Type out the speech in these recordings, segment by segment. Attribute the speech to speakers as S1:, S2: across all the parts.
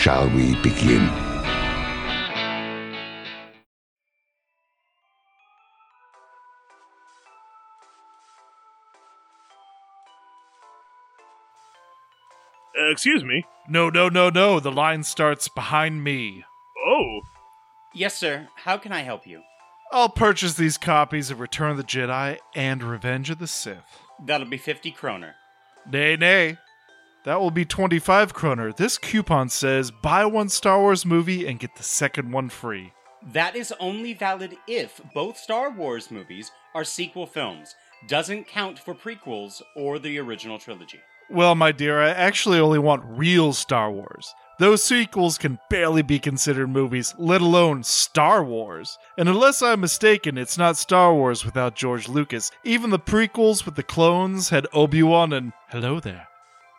S1: shall we begin?
S2: Uh, excuse me.
S3: No, no, no, no. The line starts behind me.
S2: Oh,
S4: Yes, sir. How can I help you?
S3: I'll purchase these copies of Return of the Jedi and Revenge of the Sith.
S4: That'll be 50 kroner.
S3: Nay, nay. That will be 25 kroner. This coupon says buy one Star Wars movie and get the second one free.
S4: That is only valid if both Star Wars movies are sequel films. Doesn't count for prequels or the original trilogy.
S3: Well, my dear, I actually only want real Star Wars. Those sequels can barely be considered movies, let alone Star Wars. And unless I'm mistaken, it's not Star Wars without George Lucas. Even the prequels with the clones had Obi-Wan and hello there.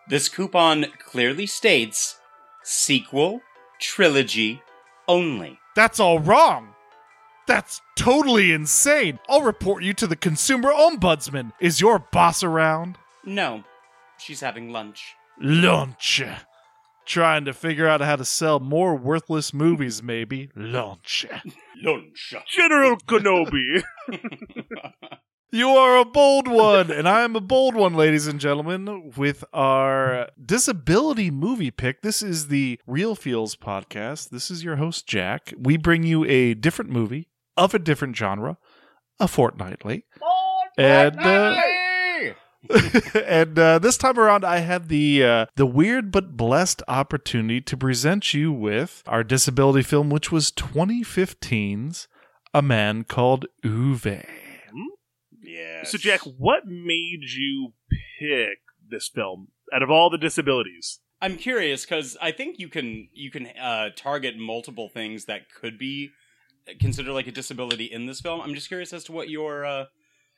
S4: This coupon clearly states sequel trilogy only.
S3: That's all wrong. That's totally insane. I'll report you to the consumer ombudsman. Is your boss around?
S4: No, she's having lunch.
S3: Lunch. Trying to figure out how to sell more worthless movies, maybe. Lunch.
S4: Lunch.
S2: General Kenobi.
S3: You are a bold one, and I am a bold one, ladies and gentlemen, with our disability movie pick. This is the Real Feels podcast. This is your host, Jack. We bring you a different movie of a different genre, a fortnightly. And uh, and uh, this time around, I had the uh, the weird but blessed opportunity to present you with our disability film, which was 2015's A Man Called Ove.
S4: Yeah.
S2: so, Jack, what made you pick this film out of all the disabilities?
S4: I'm curious because I think you can you can uh, target multiple things that could be considered like a disability in this film. I'm just curious as to what your uh,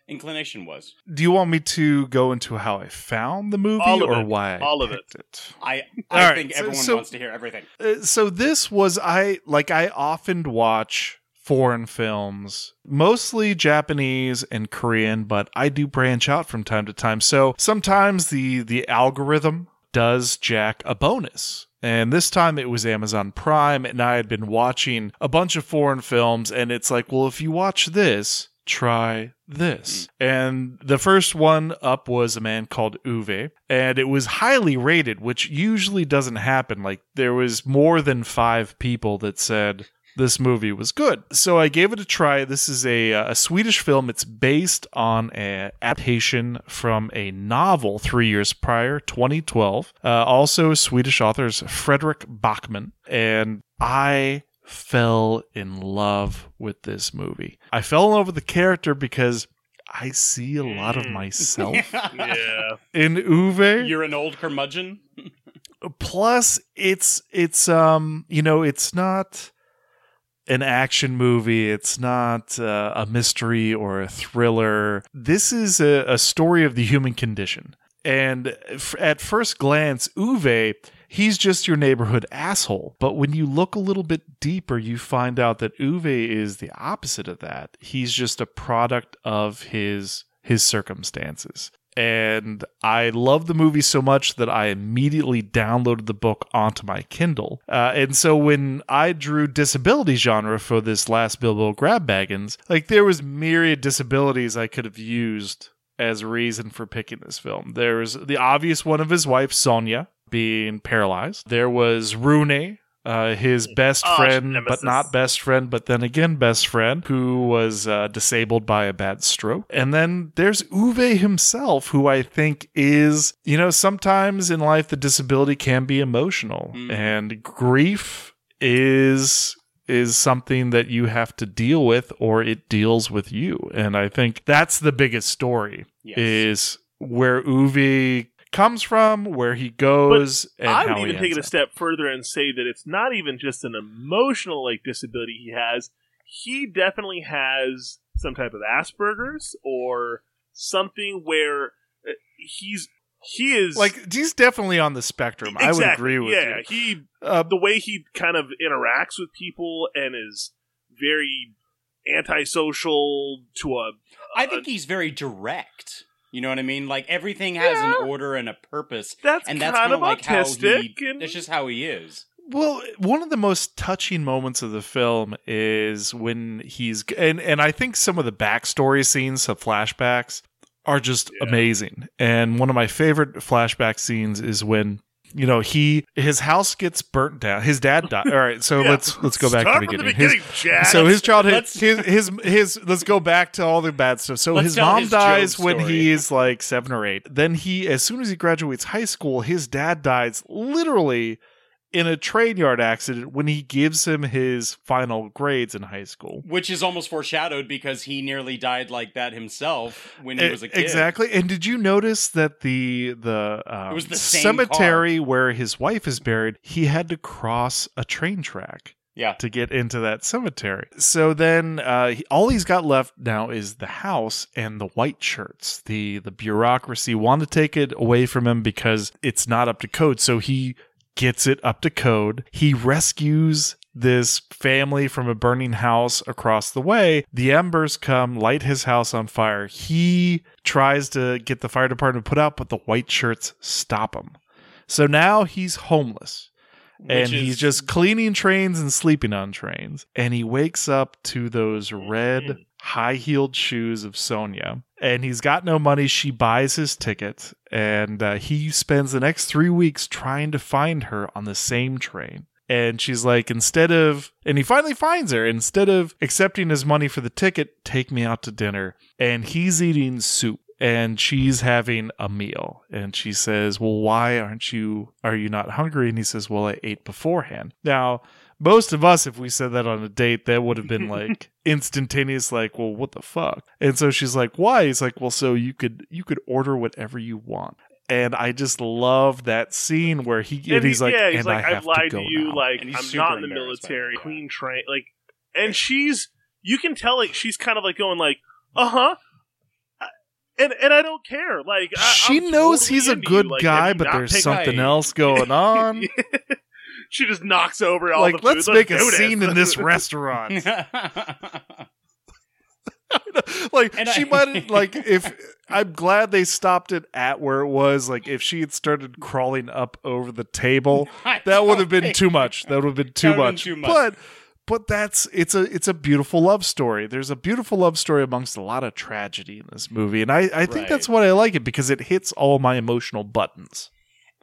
S4: inclination was.
S3: Do you want me to go into how I found the movie
S2: All of
S3: or
S2: it.
S3: why I
S2: All of
S3: picked it?
S4: I I
S3: right,
S4: think
S3: so-
S4: everyone
S3: so-
S4: wants to hear everything.
S3: Uh, so this was I like I often watch foreign films, mostly Japanese and Korean, but I do branch out from time to time. So sometimes the the algorithm does Jack a bonus. And this time it was Amazon Prime, and I had been watching a bunch of foreign films, and it's like, well, if you watch this, try this. Hmm. And the first one up was a man called Ove, and it was highly rated, which usually doesn't happen. Like, there was more than five people that said, this movie was good. So I gave it a try. This is a, uh, a Swedish film. It's based on an adaptation from a novel three years prior, 2012. Uh, also, Swedish authors Fredrik Backman. And I fell in love with this movie. I fell in love with the character because I see a lot of myself
S2: Yeah.
S3: in Ove.
S4: You're an old curmudgeon.
S3: plus it's it's um you know it's not an action movie. It's not uh, a mystery or a thriller. This is a, a story of the human condition. And f- at first glance Ove he's just your neighborhood asshole. But when you look a little bit deeper you find out that Ove is the opposite of that. He's just a product of his his circumstances and I love the movie so much that I immediately downloaded the book onto my Kindle. Uh, and so when I drew disability genre for this last Bilbo Grab Baggins, like there was myriad disabilities I could have used as reason for picking this film. There was the obvious one of his wife Sonja being paralyzed. There was Rune, uh, his best
S2: Oh,
S3: friend,
S2: nemesis.
S3: but not best friend, but then again best friend, who was uh, disabled by a bad stroke. And then there's Ove himself, who I think is, you know, sometimes in life the disability can be emotional,
S4: Mhm.
S3: and grief is is something that you have to deal with or it deals with you and i think that's the biggest story
S4: Yes.
S3: is where Ove comes from, where he goes, and
S2: I
S3: how
S2: would
S3: he
S2: even take
S3: ends
S2: it a step further and say that it's not even just an emotional like disability he has. He definitely has some type of Asperger's or something where uh, he's he is
S3: Like he's definitely on the spectrum. I would agree with
S2: yeah,
S3: you.
S2: he
S3: Uh,
S2: the way he kind of interacts with people and is very antisocial to a
S4: I think he's very direct. You know what I mean? Like everything has an order and a purpose,
S2: that's
S4: and that's
S2: kind
S4: kind
S2: of
S4: of like how
S2: autistic
S4: he.
S2: and
S4: That's just how he is.
S3: Well, one of the most touching moments of the film is when he's and and I think some of the backstory scenes, some flashbacks, are just
S2: Yeah.
S3: amazing. And one of my favorite flashback scenes is when you know he his house gets burnt down. His dad died. All right, so
S2: Yeah.
S3: let's let's go back
S2: Start
S3: to the beginning.
S2: the beginning, Chad.
S3: so his childhood,
S4: Let's-
S3: his his his. Let's go back to all the bad stuff. So his mom
S4: his
S3: dies when he's like seven or eight. Then he, as soon as he graduates high school, his dad dies literally in a train yard accident when he gives him his final grades in high school.
S4: Which is almost foreshadowed because he nearly died like that himself when he
S3: E-
S4: was a kid.
S3: Exactly. And did you notice that the the, um,
S4: It the
S3: cemetery where his wife is buried? He had to cross a train track.
S4: Yeah.
S3: to get into that cemetery. So then, uh, he, all he's got left now is the house and the white shirts. The the bureaucracy want to take it away from him because it's not up to code. So he gets it up to code. He rescues this family from a burning house across the way. The embers come, light his house on fire. He tries to get the fire department put out, but the white shirts stop him. So now he's homeless and
S4: Which
S3: he's just cleaning trains and sleeping on trains. And he wakes up to those red high heeled shoes of Sonja. And he's got no money. She buys his ticket, and uh, he spends the next three weeks trying to find her on the same train. And she's like, instead of, and he finally finds her, instead of accepting his money for the ticket, take me out to dinner. And he's eating soup and she's having a meal and she says well why aren't you are you not hungry and he says well i ate beforehand now most of us if we said that on a date that would have been like instantaneous like well what the fuck and so she's like why he's like well so you could you could order whatever you want and i just love that scene where he and,
S2: And
S3: he's like
S2: yeah, he's
S3: and
S2: like,
S3: i have
S2: I've lied
S3: to
S2: to,
S3: go
S2: you.
S3: now."
S2: Like, I'm not in the military.
S4: that.
S2: Clean train. Like, and she's, you can tell, like, she's kind of like going, like, uh huh. And and I don't care. Like, I,
S3: she
S2: I'm
S3: knows
S2: totally
S3: he's a good
S2: you.
S3: Guy
S2: have you
S3: but there's something
S4: Right.
S3: else going on
S2: she just knocks over all
S3: like
S2: the food.
S3: let's make a
S2: do this.
S3: scene in this restaurant like
S4: And
S3: she
S4: I-
S3: might like if I'm glad they stopped it at where it was. Like if she had started crawling up over the table, that would have been too much. That would have been too
S4: That would've been
S3: much.
S4: too much.
S3: But but that's it's a it's a beautiful love story. There's a beautiful love story amongst a lot of tragedy in this movie, and I I think that's what I like it because it hits all my emotional buttons.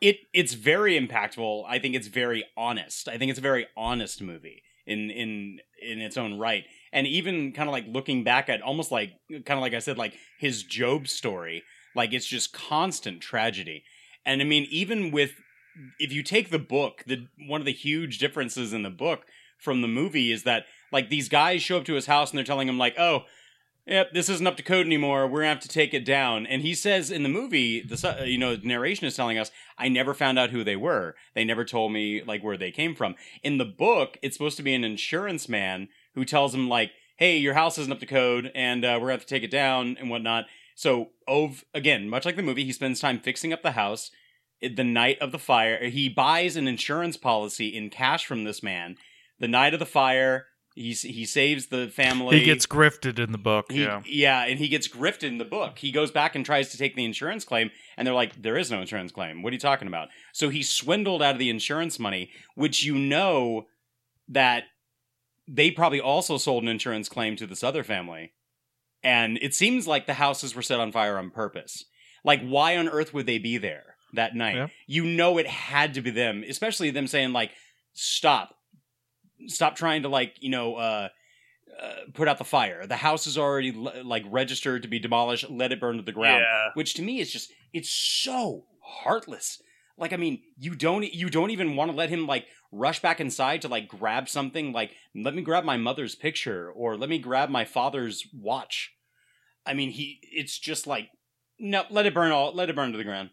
S4: It it's very impactful. I think it's very honest. I think it's a very honest movie in in in its own right. And even kind of like looking back at almost like kind of like I said like his Job story, like it's just constant tragedy. And I mean even with if you take the book, the one of the huge differences in the book from the movie is that like these guys show up to his house and they're telling him like, "Oh, Yep, this isn't up to code anymore. We're gonna have to take it down. And he says in the movie, the you know narration is telling us, I never found out who they were. They never told me like where they came from. In the book, it's supposed to be an insurance man who tells him like, Hey, your house isn't up to code, and uh, we're gonna have to take it down and whatnot. So Ove, again, much like the movie, he spends time fixing up the house. The night of the fire, he buys an insurance policy in cash from this man. The night of the fire, he he saves the family.
S3: He gets grifted in the book.
S4: He,
S3: yeah.
S4: and he gets grifted in the book. He goes back and tries to take the insurance claim, and they're like, "There is no insurance claim. What are you talking about?" So he swindled out of the insurance money, which you know that they probably also sold an insurance claim to this other family, and it seems like the houses were set on fire on purpose. Like, why on earth would they be there that night?
S3: Yeah.
S4: You know, it had to be them, especially them saying like, "Stop, stop trying to like you know." uh uh, put out the fire. The house is already le- like registered to be demolished. Let it burn to the ground.
S2: Yeah.
S4: Which to me is just it's so heartless. Like I mean, you don't you don't even want to let him like rush back inside to like grab something. Like let me grab my mother's picture or let me grab my father's watch. I mean, he it's just like no, let it burn all let it burn to the ground.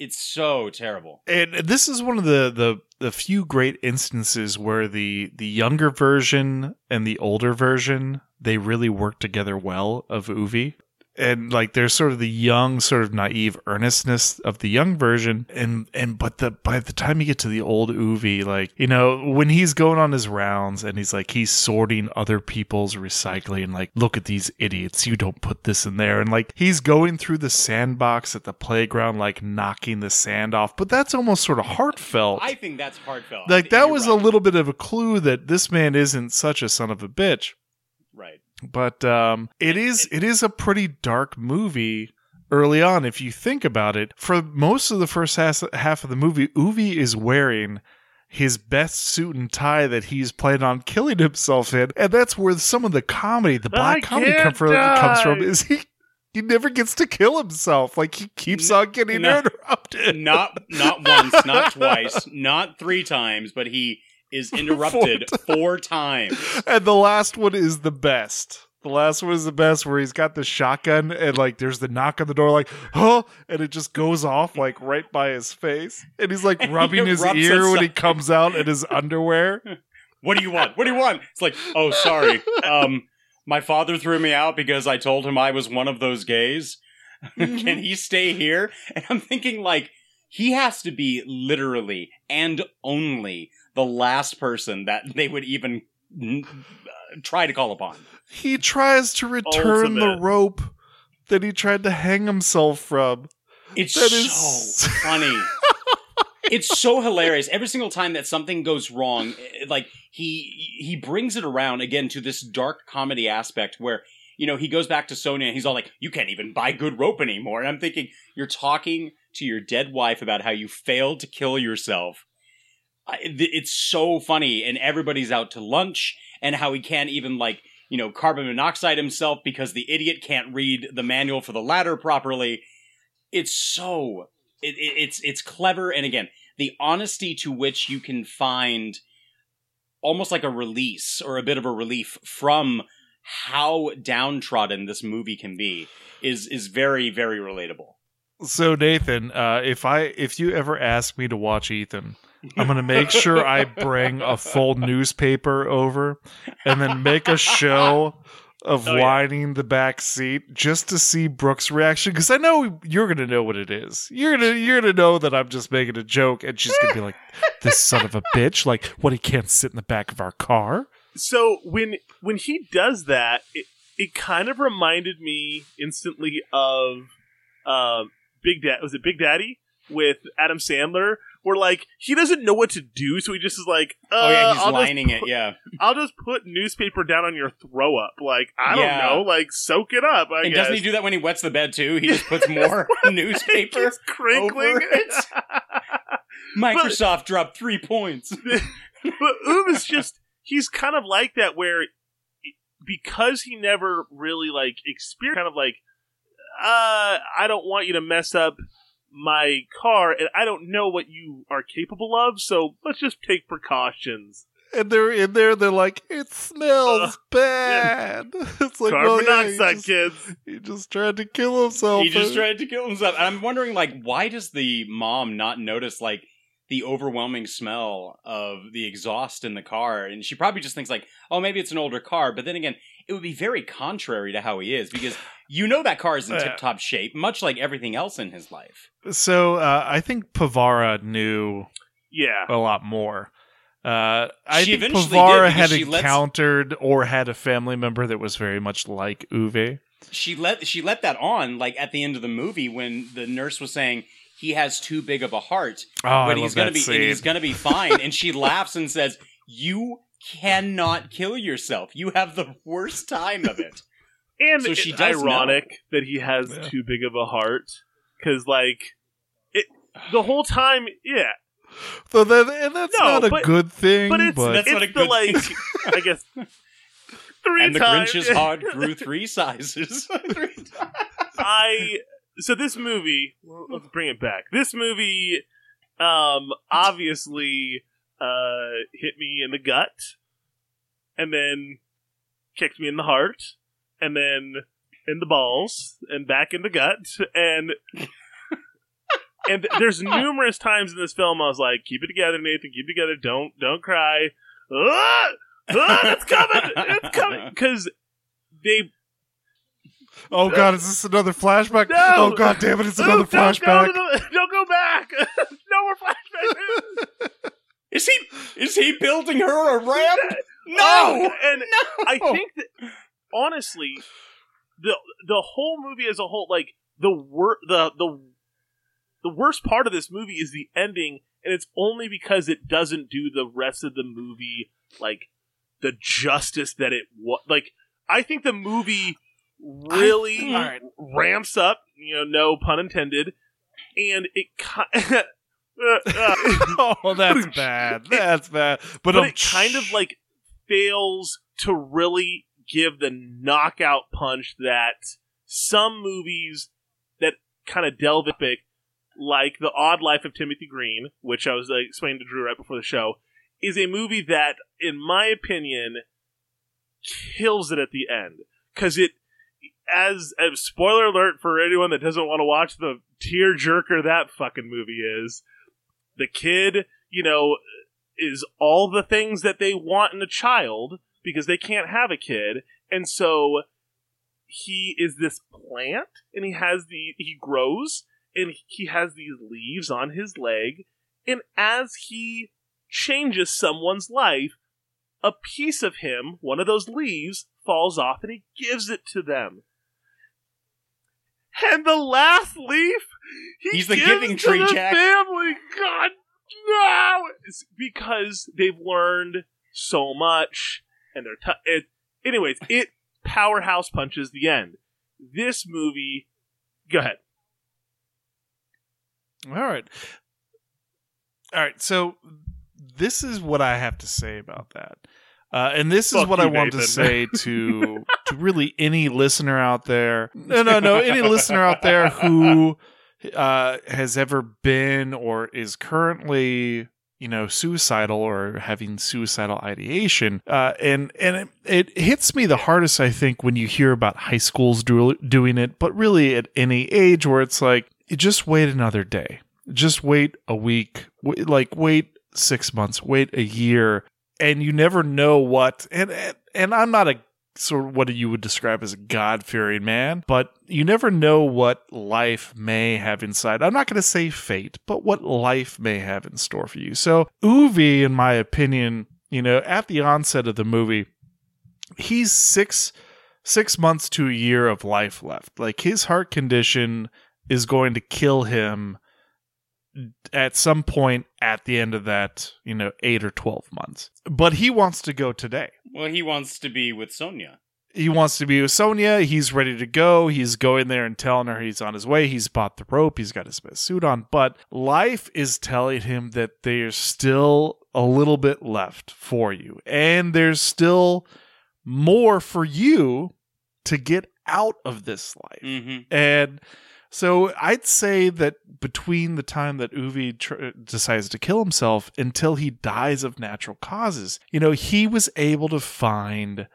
S4: It's so terrible.
S3: And this is one of the, the the few great instances where the the younger version and the older version they really work together well of Ove. And like there's sort of the young, sort of naive earnestness of the young version, and and but the by the time you get to the old Ove, like you know when he's going on his rounds and he's like he's sorting other people's recycling, like look at these idiots, you don't put this in there, and like he's going through the sandbox at the playground, like knocking the sand off, but that's almost sort of heartfelt.
S4: I think that's heartfelt.
S3: Like that was
S4: right.
S3: a little bit of a clue that this man isn't such a son of a bitch. But um it is it is a pretty dark movie early on if you think about it. For most of the first half, half of the movie Ove is wearing his best suit and tie that he's planning on killing himself in and that's where some of the comedy the black
S2: I
S3: comedy come from, comes from is he he never gets to kill himself. Like he keeps on getting
S4: no.
S3: interrupted.
S4: Not not once, not twice, not three times, but he is interrupted four times.
S3: and the last one is the best. The last one is the best where he's got the shotgun and like there's the knock on the door like, oh, and it just goes off like right by his face. And he's like
S4: he
S3: rubbing his ear when he comes out in his underwear.
S4: What do you want? What do you want? It's like, oh, sorry. Um, my father threw me out because I told him I was one of those gays. Can he stay here? And I'm thinking, like, he has to be literally and only the last person that they would even uh, try to call upon.
S3: He tries to return the rope that he tried to hang himself from.
S4: It's
S3: That
S4: so
S3: is-
S4: funny. it's so hilarious. Every single time that something goes wrong, eh, like he he brings it around again to this dark comedy aspect where you know he goes back to Sonja and he's all like, "You can't even buy good rope anymore." And I'm thinking, you're talking to your dead wife about how you failed to kill yourself. It's so funny, and everybody's out to lunch, and how he can't even like you know carbon monoxide himself because the idiot can't read the manual for the ladder properly. It's so it, it, it's it's clever, and again, the honesty to which you can find almost like a release or a bit of a relief from how downtrodden this movie can be is is very very relatable.
S3: So Nathan, uh, if I if you ever ask me to watch Ethan, I'm gonna make sure I bring a full newspaper over, and then make a show of
S2: Oh, yeah.
S3: lining the back seat just to see Brooke's reaction because I know you're gonna know what it is. You're gonna you're gonna know that I'm just making a joke, and she's gonna be like, "This son of a bitch! Like, what? He can't sit in the back of our car."
S2: So when when he does that, it, it kind of reminded me instantly of um, Big Dad. Was it Big Daddy with Adam Sandler? Where like he doesn't know what to do, so he just is like, uh,
S4: oh yeah, he's
S2: I'll just
S4: lining it.
S2: put-
S4: Yeah,
S2: I'll just put newspaper down on your throw up. Like I
S4: Yeah.
S2: don't know, like soak it up. I
S4: and
S2: guess.
S4: doesn't he do that when he wets the bed too? He just puts more newspaper.
S2: Crinkling
S4: over it. Microsoft dropped three points.
S2: but Oom is just he's kind of like that where because he never really like experienced kind of like uh I don't want you to mess up my car and I don't know what you are capable of so let's just take precautions.
S3: And they're in there. They're like, "It smells bad." It's like,
S2: Carbon
S3: well, yeah, he
S2: monoxide
S3: just-
S2: kids.
S3: He just tried to kill himself.
S4: he just tried to kill himself. And I'm wondering, like, why does the mom not notice, like, the overwhelming smell of the exhaust in the car? And she probably just thinks, like, oh, maybe it's an older car. But then again, it would be very contrary to how he is because you know that car is in tip top shape, much like everything else in his life.
S3: So uh, I think Pavara knew
S2: Yeah.
S3: a lot more. Uh, I
S4: She
S3: think
S4: eventually did
S3: Pavara had
S4: she lets-
S3: encountered or had a family member that was very much like Ove.
S4: She let she let that on, like at the end of the movie when the nurse was saying he has too big of a heart,
S3: Oh, I
S4: but
S3: love
S4: he's gonna
S3: that
S4: be
S3: scene.
S4: and he's gonna be fine. and she laughs and says, "You cannot kill yourself. You have the worst time of it."
S2: And
S4: So she
S2: it's
S4: does
S2: ironic that he has
S3: Yeah.
S2: too big of a heart cuz like it the whole time yeah
S3: So that, and that's
S2: No,
S3: not a
S2: but-
S3: good thing.
S2: but it's
S3: but
S4: That's
S2: it's
S4: not a
S2: the
S4: good
S2: like
S4: thing.
S2: I guess three
S4: and the. Grinch's heart grew three sizes. Three times.
S2: I so this movie. Let's bring it back. This movie, um, obviously, uh, hit me in the gut, and then kicked me in the heart, and then in the balls, and back in the gut, and and there's numerous times in this film I was like, "Keep it together, Nathan. Keep it together. Don't don't cry. Ah! Ah, it's coming. It's coming." Because they
S3: Oh god, is this another flashback?
S2: No!
S3: Oh god damn it, it's another
S2: don't, don't
S3: flashback.
S2: go to the- don't go back. no more flashbacks.
S4: Is he is he building her a ramp? No,
S2: Oh, and
S4: no.
S2: I think that honestly, the the whole movie as a whole, like the wor- the the the worst part of this movie is the ending, and it's only because it doesn't do the rest of the movie like the justice that it was. Like I think the movie really
S3: I- alright.
S2: ramps up, you know, no pun intended, and it
S3: oh, that's bad. That's bad. But,
S2: but it kind of like fails to really give the knockout punch that some movies that kind of delve epic, like The Odd Life of Timothy Green, which I was uh, explaining to Drew right before the show, is a movie that, in my opinion, kills it at the end because it. As a spoiler alert for anyone that doesn't want to watch the tear jerker that fucking movie is, the kid, you know, is all the things that they want in a child because they can't have a kid. And so he is this plant and he has the he grows and he has these leaves on his leg and as he changes someone's life a piece of him one of those leaves falls off and he gives it to them and the last leaf he
S4: He's the
S2: gives
S4: giving
S2: to
S4: tree,
S2: the
S4: Jack.
S2: family god no it's because they've learned so much and they're t- it anyways it powerhouse punches the end this movie go ahead
S3: All right. All right. So this is what I have to say about that. Uh, and this is what
S2: you,
S3: I want to say to to really any listener out there. No, no, no. Any listener out there who uh, has ever been or is currently you know suicidal or having suicidal ideation uh, and and it, it hits me the hardest i think when you hear about high schools do, doing it but really at any age where it's like just wait another day just wait a week wait, like wait six months wait a year and you never know what and and, i'm not a sort of what you would describe as a god-fearing man but you never know what life may have inside. I'm not going to say fate but what life may have in store for you. So Ove in my opinion you know at the onset of the movie he's six six months to a year of life left. Like his heart condition is going to kill him at some point at the end of that, you know, eight or 12 months. But he wants to go today.
S4: Well, he wants to be with Sonja.
S3: He wants to be with Sonja. He's ready to go. He's going there and telling her he's on his way. He's bought the rope. He's got his best suit on. But life is telling him that there's still a little bit left for you. And there's still more for you to get out of this life.
S4: Mm-hmm.
S3: And so I'd say that between the time that Ove tr- decides to kill himself until he dies of natural causes, you know, he was able to find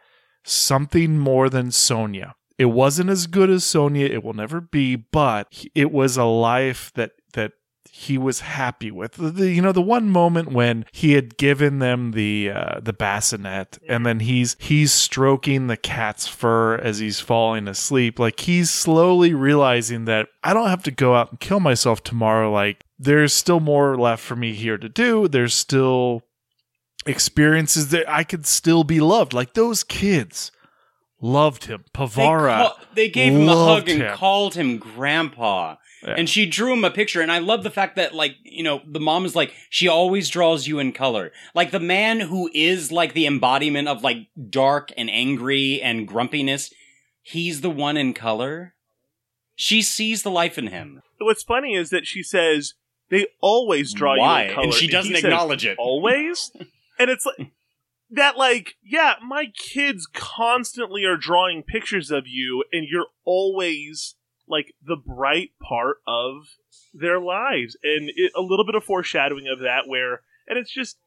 S3: something more than Sonja. It wasn't as good as Sonja, it will never be, but it was a life that that he was happy with. The, the- you know, the one moment when he had given them the uh, the bassinet, and then he's he's stroking the cat's fur as he's falling asleep. Like he's slowly realizing that I don't have to go out and kill myself tomorrow. Like there's still more left for me here to do. There's still experiences that I could still be loved. Like those kids loved him.
S4: They,
S3: Pavara.
S4: ca- they gave him a hug and
S3: him.
S4: called him grandpa.
S3: Yeah.
S4: And she drew him a picture. And I love the fact that, like, you know, the mom is like, she always draws you in color. Like, the man who is, like, the embodiment of, like, dark and angry and grumpiness, he's the one in color. She sees the life in him.
S2: what's funny is that she says they always draw
S4: Why?
S2: you in color
S4: And she doesn't
S2: he says,
S4: acknowledge it.
S2: always and it's like that like yeah my kids constantly are drawing pictures of you and you're always like the bright part of their lives and it, a little bit of foreshadowing of that where and it's just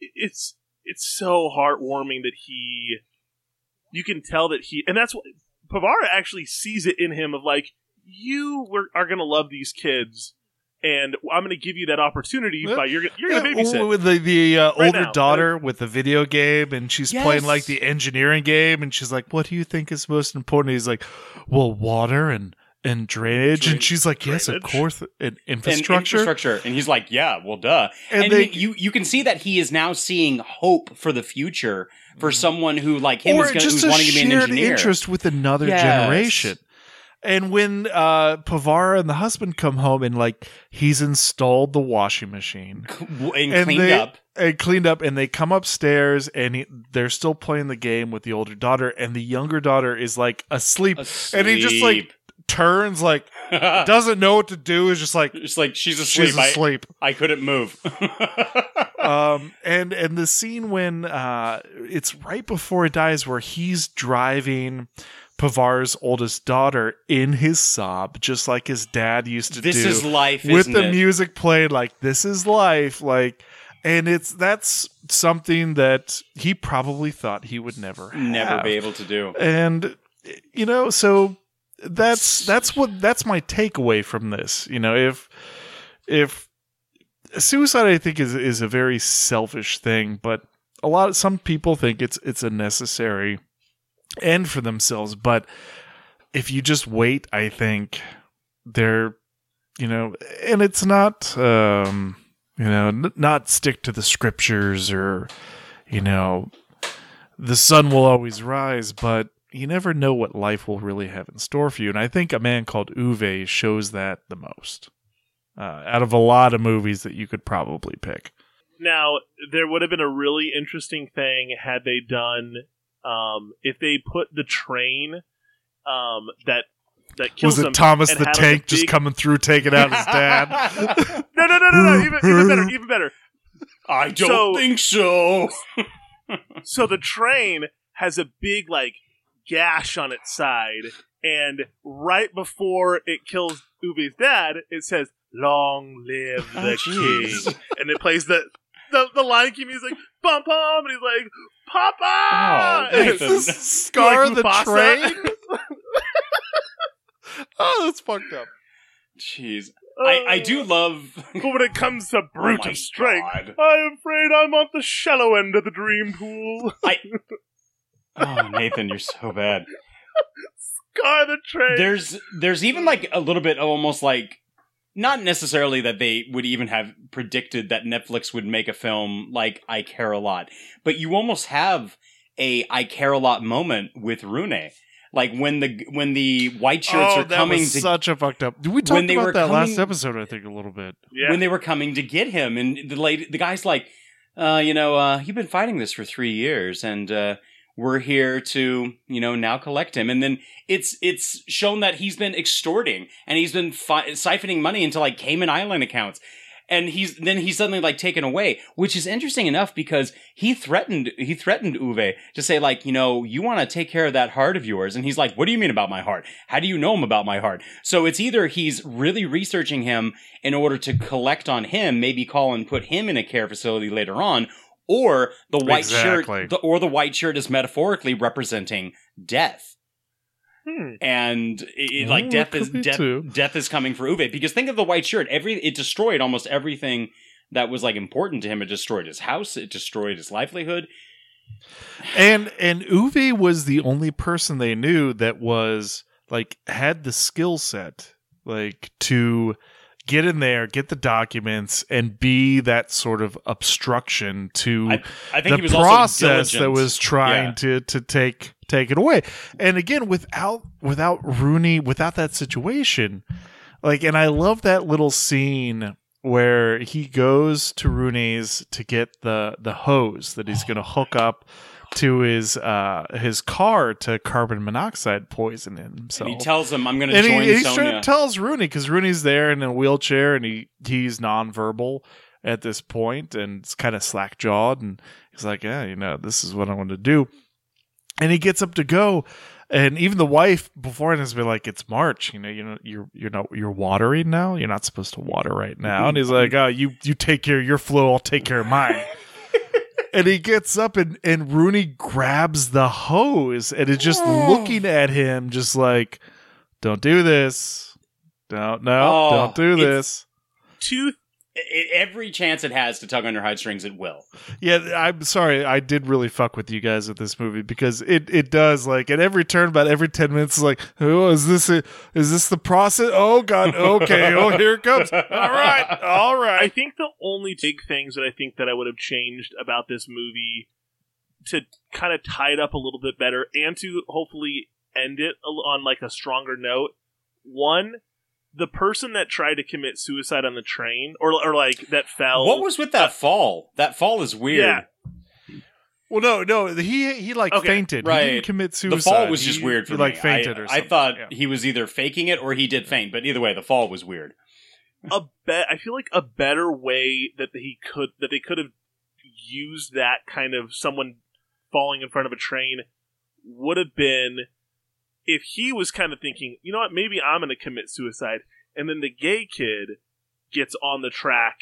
S2: it's it's so heartwarming that he you can tell that he and that's what Pavara actually sees it in him of like you were, are gonna love these kids and I'm going to give you that opportunity by you're you're going to babysit.
S3: with the the uh,
S2: Right
S3: older
S2: now.
S3: daughter with the video game, and she's playing like the engineering game, and she's like, "What do you think is most important?" He's like, "Well, water and and drainage," and she's like, "Yes, of course, and
S4: And
S3: infrastructure."
S4: infrastructure. And he's like, yeah, well, duh.
S3: And
S4: And,
S3: they-
S4: you you can see that he is now seeing hope for the future for someone who like him is gonna,
S3: just
S4: wanting to be an engineer.
S3: interest with another
S4: Yes.
S3: generation. And when uh, Pavara and the husband come home and like he's installed the washing machine
S4: and,
S3: and
S4: cleaned
S3: they,
S4: up.
S3: and cleaned up, and they come upstairs and he, they're still playing the game with the older daughter, and the younger daughter is like asleep, and he just like
S4: Asleep.
S3: Turns like doesn't know what to do, is just like
S4: It's like she's asleep.
S3: she's
S4: I-
S3: asleep.
S4: I, couldn't move.
S3: um and and the scene when uh it's right before it dies where he's driving Pavar's oldest daughter in his sob just like his dad used to do
S4: this
S3: do
S4: is life,
S3: with
S4: isn't
S3: the
S4: it?
S3: music played like this is life like and it's that's something that he probably thought he would never
S4: Never be able to do.
S3: and you know so that's that's what that's my takeaway from this you know if if suicide i think is is a very selfish thing but a lot of some people think it's it's a necessary end for themselves but if you just wait i think they're you know and it's not um you know n- not stick to the scriptures or you know the sun will always rise but you never know what life will really have in store for you and i think a man called Ove shows that the most uh, out of a lot of movies that you could probably pick
S2: Now, there would have been a really interesting thing had they done um, if they put the train um, that that kills
S3: was
S2: him
S3: it thomas the
S2: had, like,
S3: tank just
S2: big-
S3: coming through taking out his dad
S2: No, no, no, no, no. Even, even better. Even better.
S4: I don't
S2: So-
S4: think so.
S2: So the train has a big like gash on its side, and right before it kills Ove's dad, it says "Long live oh, the
S4: Oh,
S2: king," and it plays the the, the Lion King music, bum bum, and he's like, "Papa!"
S4: Oh,
S2: And
S4: Nathan.
S2: it's-
S3: scar
S2: like
S3: the
S2: Mufasa.
S3: train oh that's fucked up
S4: Jeez. I, I do uh, love.
S2: But when it comes to brute
S4: Oh
S2: strength,
S4: God.
S2: I'm afraid I'm on the shallow end of the dream pool.
S4: Oh, Nathan, you're so bad.
S2: Scar the train.
S4: There's there's even like a little bit of almost like not necessarily that they would even have predicted that Netflix would make a film like I Care a Lot, but you almost have a I Care a Lot moment with Rune. Like when the when the white shirts
S3: oh,
S4: are
S3: that
S4: coming
S3: was
S4: to
S3: such a fucked up. We talked
S4: when they
S3: about
S4: were
S3: that last episode, I think, a little bit.
S2: yeah.
S4: when they were coming to get him, and the lady, the guy's like, uh, you know, uh, you've been fighting this for three years, and uh, we're here to, you know, now collect him. And then it's it's shown that he's been extorting and he's been fi- siphoning money into like Cayman Island accounts. And he's then he's suddenly like taken away, which is interesting enough because he threatened he threatened Ove to say like you know you want to take care of that heart of yours, and he's like, what do you mean about my heart? How do you know him about my heart? So it's either he's really researching him in order to collect on him, maybe call and put him in a care facility later on, or the white
S3: Exactly.
S4: shirt, the, or the white shirt is metaphorically representing death.
S2: Hmm.
S4: And it,
S3: Oh,
S4: like death is death.
S3: too.
S4: Death is coming for Ove because think of the white shirt. Every it destroyed almost everything that was like important to him. It destroyed his house. It destroyed his livelihood.
S3: And and Ove was the only person they knew that was like had the skill set like to get in there, get the documents, and be that sort of obstruction to
S4: I, I think
S3: the
S4: he was
S3: process that was trying
S4: Yeah.
S3: to to take take it away. And again, without without Rune, without that situation, like, and I love that little scene where he goes to Rune's to get the the hose that he's going to hook up to his uh his car to carbon monoxide poison himself.
S4: And he tells him, "I'm going to join
S3: he, he Sonja." tells Rune because Rune's there in a wheelchair and he he's nonverbal at this point and it's kind of slack jawed and he's like, yeah, you know, this is what I want to do. And he gets up to go, and even the wife beforehand has been like, it's March, you know, you know, you're you're not you're watering now. You're not supposed to water right now. And he's like, oh, you you take care of your flow, I'll take care of mine. and he gets up and and Rune grabs the hose and is just looking at him, just like, don't do this, don't no,
S4: Oh,
S3: don't do this.
S2: two
S4: I- every chance it has to tug on your heartstrings, it will.
S3: Yeah, I'm sorry. I did really fuck with you guys with this movie because it, it does like at every turn, about every ten minutes, it's like, oh, is this it? Is this the process? Oh God, okay, oh here it comes. All right, all right.
S2: I think the only big things that I think that I would have changed about this movie to kind of tie it up a little bit better and to hopefully end it on like a stronger note. One, the person that tried to commit suicide on the train or or like that fell.
S4: What was with that uh, fall? That fall is weird.
S2: Yeah.
S3: Well, no, no, he he like
S2: Okay,
S3: fainted. He
S4: right.
S3: didn't commit suicide.
S4: The fall was
S3: He-
S4: just weird for
S3: he,
S4: me.
S3: like fainted
S4: I,
S3: or
S4: I thought
S3: Yeah.
S4: he was either faking it or he did faint, but either way, the fall was weird.
S2: a bet I feel like a better way that he could that they could have used that kind of someone falling in front of a train would have been if he was kind of thinking, you know what, maybe I'm going to commit suicide, and then the gay kid gets on the track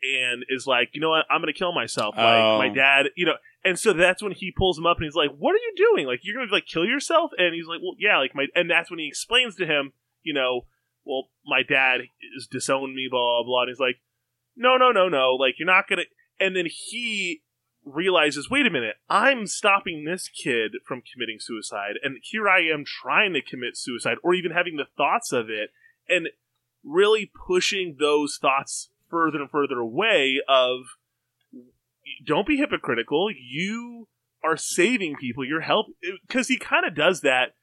S2: and is like, you know what, I'm going to kill myself.
S4: Oh.
S2: Like my oh. dad, you know, and so that's when he pulls him up and he's like, "What are you doing? Like you're going to like kill yourself?" And he's like, "Well, yeah, like my," and that's when he explains to him, you know, well, my dad has disowned me, blah, blah, blah. And he's like, no, no, no, no. Like, you're not going to. And then he realizes, wait a minute, I'm stopping this kid from committing suicide. And here I am trying to commit suicide or even having the thoughts of it and really pushing those thoughts further and further away of don't be hypocritical. You are saving people. You're helping. Because he kind of does that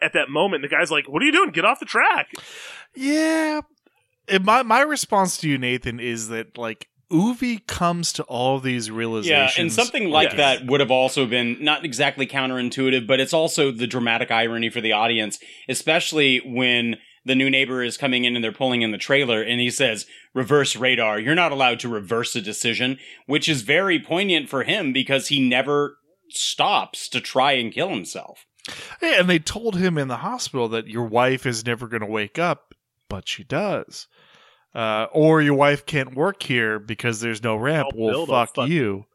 S2: at that moment. The guy's like, what are you doing? Get off the track.
S3: Yeah. And my my response to you, Nathan, is that like Ove comes to all these
S4: Yeah,
S3: realizations.
S4: and something like
S2: Yes.
S4: that would have also been not exactly counterintuitive, but it's also the dramatic irony for the audience, especially when the new neighbor is coming in and they're pulling in the trailer and he says, reverse radar, you're not allowed to reverse a decision, which is very poignant for him because he never stops to try and kill himself.
S3: Yeah, and they told him in the hospital that your wife is never going to wake up, but she does. Uh, or your wife can't work here because there's no ramp.
S2: I'll
S3: well, fuck
S2: fuck-
S3: you.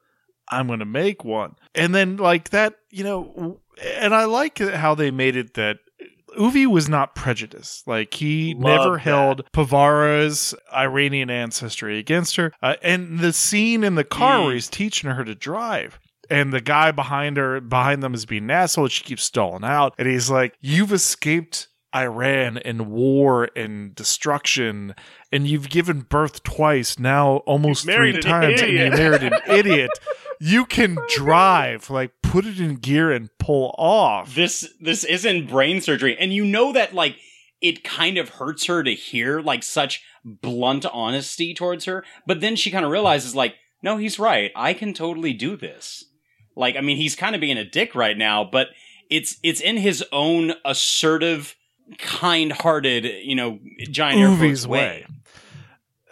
S3: I'm going to make one. And then, like that, you know, and I like how they made it that Ove was not prejudiced. Like, he
S2: Love
S3: never
S2: that.
S3: held Pavara's Iranian ancestry against her. Uh, and the scene in the car
S4: Mm.
S3: where he's teaching her to drive and the guy behind her behind them is being an asshole she keeps stalling out and he's like you've escaped iran and war and destruction and you've given birth twice now almost
S2: You've
S3: three
S2: an
S3: times and you
S2: idiot."
S3: married an idiot you can drive like put it in gear and pull off
S4: This this isn't brain surgery, and you know that like it kind of hurts her to hear like such blunt honesty towards her, but then she kind of realizes like, no, he's right. I can totally do this. Like, I mean, he's kind of being a dick right now, but it's it's in his own assertive, kind-hearted, you know, giant
S3: Ove's
S4: quotes
S3: way.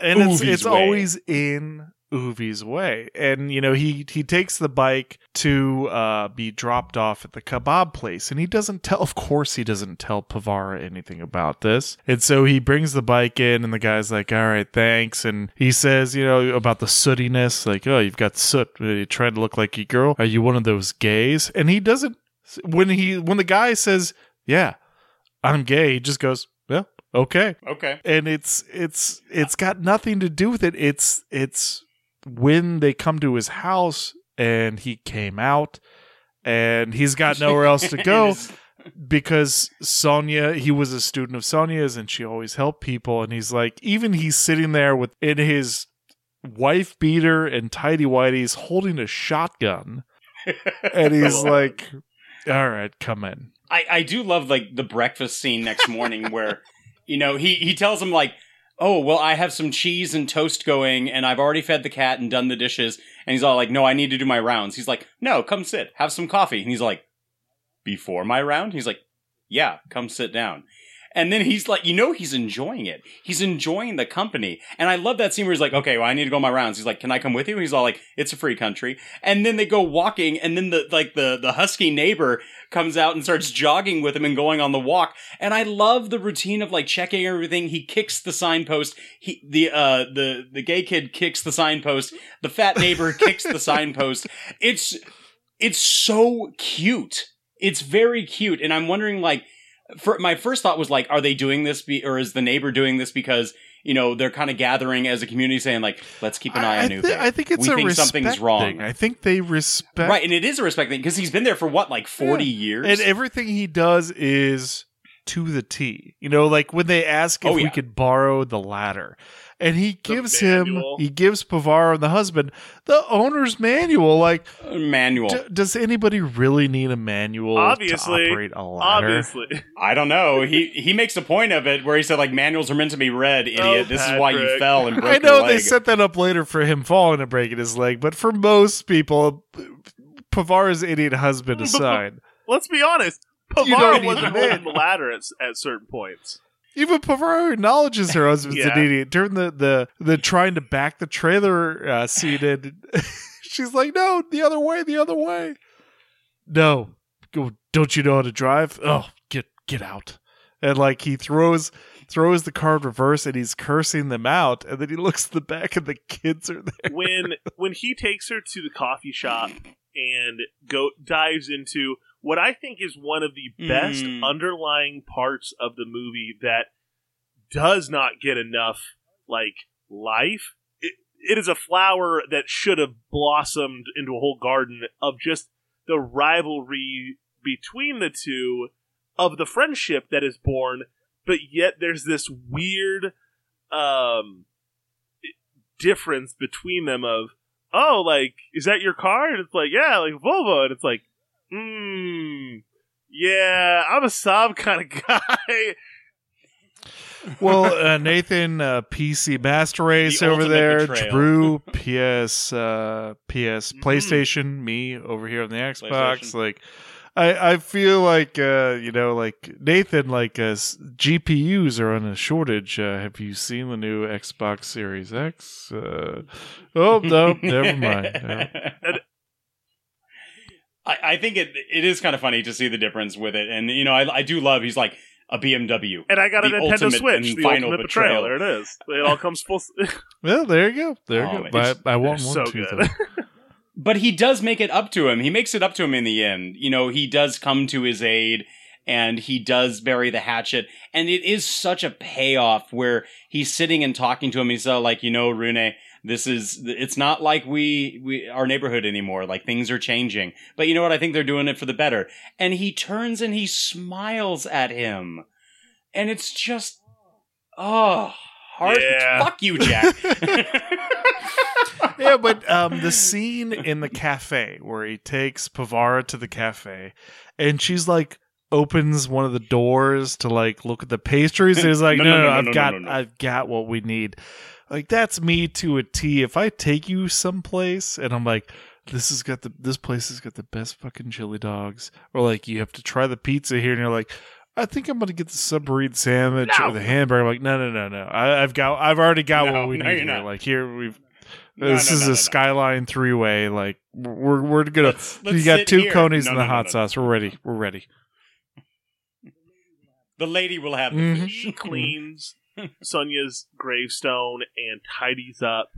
S3: And it's
S4: Ove's
S3: it's
S4: way.
S3: always in Ove's way. And you know, he he takes the bike to uh be dropped off at the kebab place and he doesn't tell of course he doesn't tell Pavara anything about this. And so he brings the bike in and the guy's like, "All right, thanks." And he says, you know, about the sootiness, like, "Oh, you've got soot. You trying to look like a girl? Are you one of those gays?" And he doesn't when he when the guy says, "Yeah, I'm gay." He just goes, Yeah, okay."
S4: Okay.
S3: and it's it's it's got nothing to do with it it's it's when they come to his house and he came out and he's got nowhere else to go because Sonja he was a student of Sonja's and she always helped people and he's like even he's sitting there with in his wife beater and tidy whities holding a shotgun and he's like all right come in
S4: I, I do love like the breakfast scene next morning where you know he he tells him like oh well i have some cheese and toast going and i've already fed the cat and done the dishes. And he's all like no i need to do my rounds. He's like no come sit have some coffee. And he's like before my round? He's like yeah come sit down and then he's like you know he's enjoying it he's enjoying the company and i love that scene where he's like okay well i need to go my rounds he's like can i come with you he's all like it's a free country and then they go walking and then the like the the husky neighbor comes out and starts jogging with him and going on the walk. And I love the routine of like checking everything. He kicks the signpost. He the uh the the gay kid kicks the signpost. The fat neighbor kicks the signpost. It's it's so cute. It's very cute. And I'm wondering like for my first thought was like, are they doing this be or is the neighbor doing this because you know they're kind of gathering as a community, saying like, "Let's keep an eye
S3: I,
S4: on
S3: thi-
S4: Nuke."
S3: I think it's
S4: we
S3: a
S4: think
S3: respect
S4: something's wrong.
S3: thing. I think they respect
S4: Right, and it is a respect thing because he's been there for what, like forty years.
S3: and everything he does is to the T. You know, like when they ask oh, if
S4: Oh,
S3: we could borrow the ladder, and he gives him, he gives Pavaro and the husband the owner's manual. Like,
S4: manual.
S3: d- does anybody really need a manual
S2: Obviously.
S3: to operate a ladder?
S2: Obviously.
S4: I don't know. He he makes a point of it where he said like manuals are meant to be read, idiot.
S2: Oh,
S4: this is why you fell and broke
S3: I know
S4: your
S3: they
S4: leg.
S3: set that up later for him falling and breaking his leg, but for most people, Pavaro's idiot husband aside,
S2: Let's be honest.
S3: You don't
S2: Pavaro wasn't
S3: admit.
S2: holding the ladder at, at certain points.
S3: Even Pavaro acknowledges her husband's
S2: Yeah.
S3: an idiot during the the the trying to back the trailer uh, scene. In, she's like, "No, the other way, the other way." No, go. Don't you know how to drive? Oh, get get out! And like he throws throws the car in reverse, and he's cursing them out. And then he looks at the back, and the kids are there.
S2: when when he takes her to the coffee shop and go dives into what I think is one of the best
S4: Mm.
S2: underlying parts of the movie that does not get enough like life. It, it is a flower that should have blossomed into a whole garden of just the rivalry between the two of the friendship that is born, but yet there's this weird um difference between them of oh like is that your car and it's like yeah like volvo and it's like hmm yeah i'm a Saab kind of guy
S3: Well, uh, Nathan, uh, PC Master Race
S4: The
S3: over there,
S4: betrayal.
S3: Drew, PS, uh, PS,
S2: Mhm.
S3: PlayStation, me over here on the Xbox. Like, I, I feel like, uh, you know, like Nathan, like uh, GPUs are on a shortage. Uh, have you seen the new Xbox Series X? Uh, oh no, never mind. No.
S4: I, I think it it is kind of funny to see the difference with it, and you know I, I do love. He's like a BMW.
S2: and i got a
S4: The
S2: nintendo
S4: ultimate
S2: switch
S4: and
S2: the
S4: final
S2: ultimate betrayal.
S4: betrayal.
S2: there it is it all comes full
S3: Well, there you go. There you
S4: Oh,
S3: go. But I, I want
S2: they're
S3: one
S2: so
S3: too.
S2: good.
S4: but he does make it up to him. He makes it up to him in the end. You know, he does come to his aid and he does bury the hatchet. And it is such a payoff where he's sitting and talking to him. He's uh, like, you know, Rune, this is, it's not like we, we, our neighborhood anymore. Like things are changing. But you know what? I think they're doing it for the better. And he turns and he smiles at him. And it's just, oh, heart.
S2: Yeah.
S4: Fuck you, Jack.
S3: yeah, but um, the scene in the cafe where he takes Pavara to the cafe, and she's like opens one of the doors to like look at the pastries. And he's like,
S4: No,
S3: no,
S4: no,
S3: no,
S4: no, no,
S3: I've
S4: no,
S3: got,
S4: no, no.
S3: I've got what we need. Like that's me to a T. If I take you someplace and I'm like, this has got the, this place has got the best fucking chili dogs, or like you have to try the pizza here, and you're like. I think I'm gonna get the submarine sandwich
S2: No.
S3: or the hamburger. I'm like, no, no, no, no. I, I've got, I've already got
S4: No,
S3: what we
S4: no,
S3: need here.
S4: not.
S3: Like here, we've this is a skyline three way. Like we're we're gonna.
S4: Let's- let's
S3: you got two conies
S4: no,
S3: the hot sauce. We're ready. We're ready.
S4: the lady will have the
S3: Mhm.
S4: fish.
S2: she cleans Sonja's gravestone and tidies up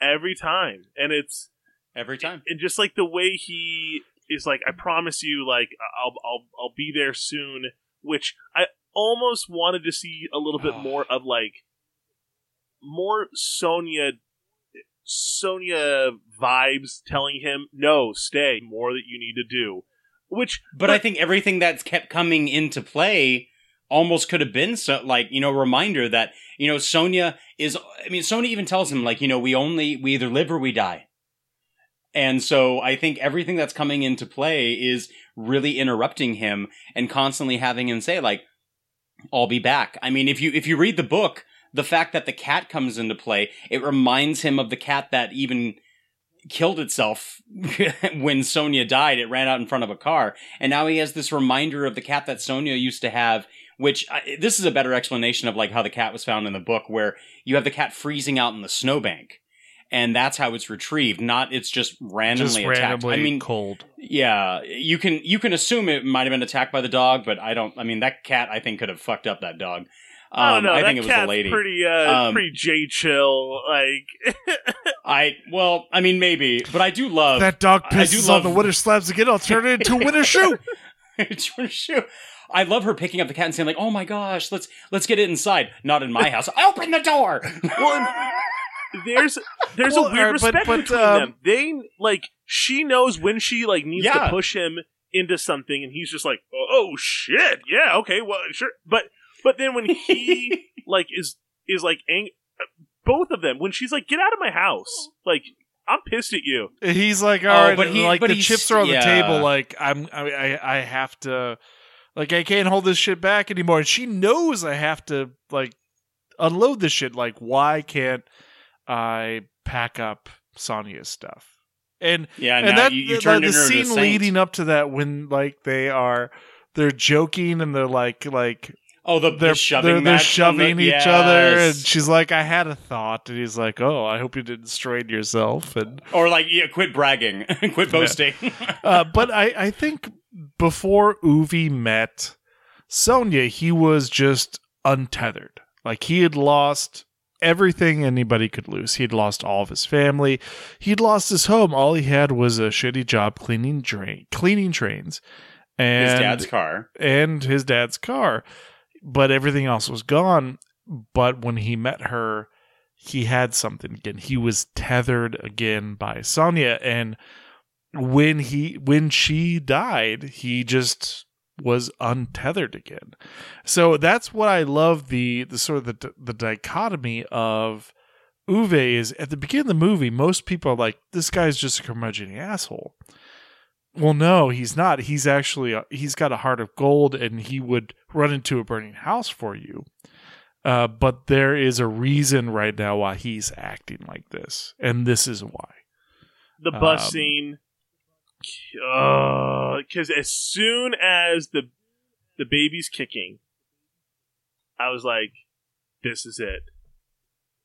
S2: every time, and it's
S4: Every time.
S2: and just like the way he is like, I promise you, like I'll I'll I'll be there soon. Which I almost wanted to see a little bit more of, like more Sonja Sonia vibes telling him, "No, stay. More that you need to do." Which,
S4: But I think everything that's kept coming into play almost could have been so like, you know, reminder that, you know, Sonja is I mean, Sonja even tells him like, you know, we only we either live or we die. And so I think everything that's coming into play is really interrupting him and constantly having him say like, I'll be back. I mean, if you if you read the book, the fact that the cat comes into play, it reminds him of the cat that even killed itself when Sonja died. It ran out in front of a car, and now he has this reminder of the cat that Sonja used to have. Which I, this is a better explanation of like how the cat was found in the book, where you have the cat freezing out in the snowbank, and that's how it's retrieved. Not it's just randomly
S3: Just
S4: attacked.
S3: randomly
S4: I mean,
S3: cold.
S4: yeah, you can you can assume it might have been attacked by the dog, but I don't. I mean, that cat I think could have fucked up that dog.
S2: I don't
S4: Um,
S2: know.
S4: I
S2: that
S4: think it was
S2: cat's
S4: the lady.
S2: pretty uh,
S4: Um,
S2: pretty J chill. Like
S4: I well, I mean maybe, but I do love
S3: that dog
S4: I do
S3: pisses on
S4: love-
S3: the winter slabs again. I'll turn it into a winter shoe.
S4: Shoot. I love her picking up the cat and saying like, "Oh my gosh, let's let's get it inside." Not in my house. Open the door.
S2: there's there's
S3: Well,
S2: a weird
S3: uh, but-
S2: respect
S3: but,
S2: between
S3: um,
S2: them. They like she knows when she like needs
S4: Yeah.
S2: to push him into something, and he's just like, oh, oh shit, yeah, okay, well, sure. But but then when he like is is like ang- both of them when she's like, get out of my house, like I'm pissed at you.
S3: He's like, all
S4: Oh,
S3: right,
S4: but he-
S3: like
S4: but
S3: the chips are on the table. Like I'm, I, I, I have to, like, I can't hold this shit back anymore. And she knows I have to, like, unload this shit. Like, why can't I pack up Sonja's stuff? And
S4: Yeah,
S3: and
S4: now
S3: that
S4: you, you
S3: the, the scene leading up to that when like they are they're joking and they're like like
S4: Oh, the,
S3: they're
S4: the shoving
S3: they're, they're
S4: on the-
S3: shoving each other and she's like I had a thought and he's like oh I hope you didn't strain yourself and
S4: or like, yeah, quit bragging, quit boasting.
S3: uh, but I, I think before Ove met Sonja, he was just untethered. Like he had lost everything anybody could lose. He'd lost all of his family. He'd lost his home. All he had was a shitty job cleaning drain, cleaning trains, and
S4: His dad's car.
S3: and his dad's car. But everything else was gone. But when he met her, he had something again. He was tethered again by Sonja, and when he when she died, he just was untethered again. So that's what I love the the sort of the the dichotomy of Ove is at the beginning of the movie. Most people are like, "This guy's just a curmudgeon asshole." Well, no, he's not. He's actually a, he's got a heart of gold, and he would run into a burning house for you. Uh, but there is a reason right now why he's acting like this, and this is why.
S2: The bus
S3: Um,
S2: scene, Uh, because as soon as the the baby's kicking, I was like, "This is it."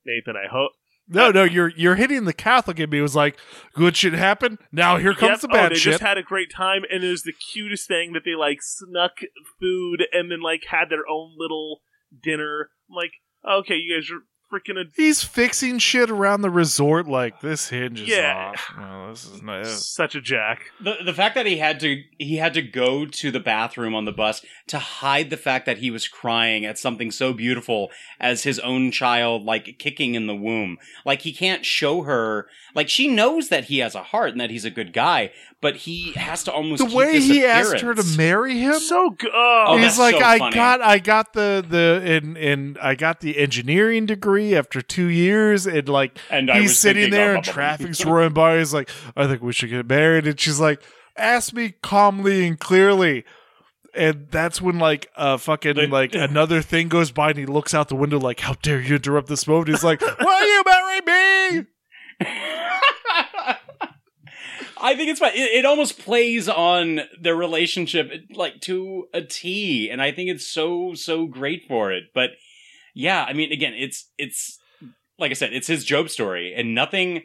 S2: Nathan, I hope.
S3: No, no, you're you're hitting the Catholic in me. It was like good shit happened. Now here comes
S2: Yep.
S3: the
S2: oh,
S3: bad
S2: they
S3: shit.
S2: just had a great time, and it was the cutest thing that they like snuck food and then like had their own little dinner. I'm like, okay, you guys are freaking. A-
S3: He's fixing shit around the resort like this hinge is
S2: Yeah.
S3: off. No, this is nice.
S2: such a jack.
S4: The the fact that he had to he had to go to the bathroom on the bus to hide the fact that he was crying at something so beautiful as his own child like kicking in the womb. Like he can't show her like she knows that he has a heart and that he's a good guy, but he has to almost
S3: The
S4: keep
S3: way
S4: this
S3: he asked her to marry him.
S2: So good. Oh,
S4: Oh,
S3: He's like,
S4: so
S3: I
S4: funny.
S3: got, I got the the and and I got the engineering degree after two years, and like
S4: And
S3: he's sitting there
S4: of-
S3: and traffic's roaring by. He's like, I think we should get married, and she's like, ask me calmly and clearly. And that's when like uh fucking
S4: The-
S3: like another thing goes by and he looks out the window like, How dare you interrupt this moment? He's like, Will you marry me?
S4: I think it's fine. It, it almost plays on their relationship like to a T, and I think it's so so great for it. But yeah, I mean, again, it's it's like I said, it's his Job story, and nothing.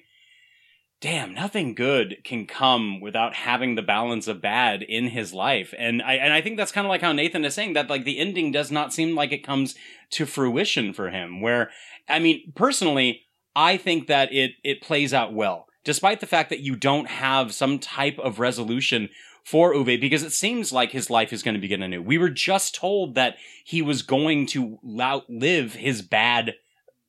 S4: Damn, nothing good can come without having the balance of bad in his life, and I and I think that's kind of like how Nathan is saying that like the ending does not seem like it comes to fruition for him. Where I mean, personally, I think that it it plays out well, despite the fact that you don't have some type of resolution for Ove, because it seems like his life is going to begin anew. We were just told that he was going to outlive his bad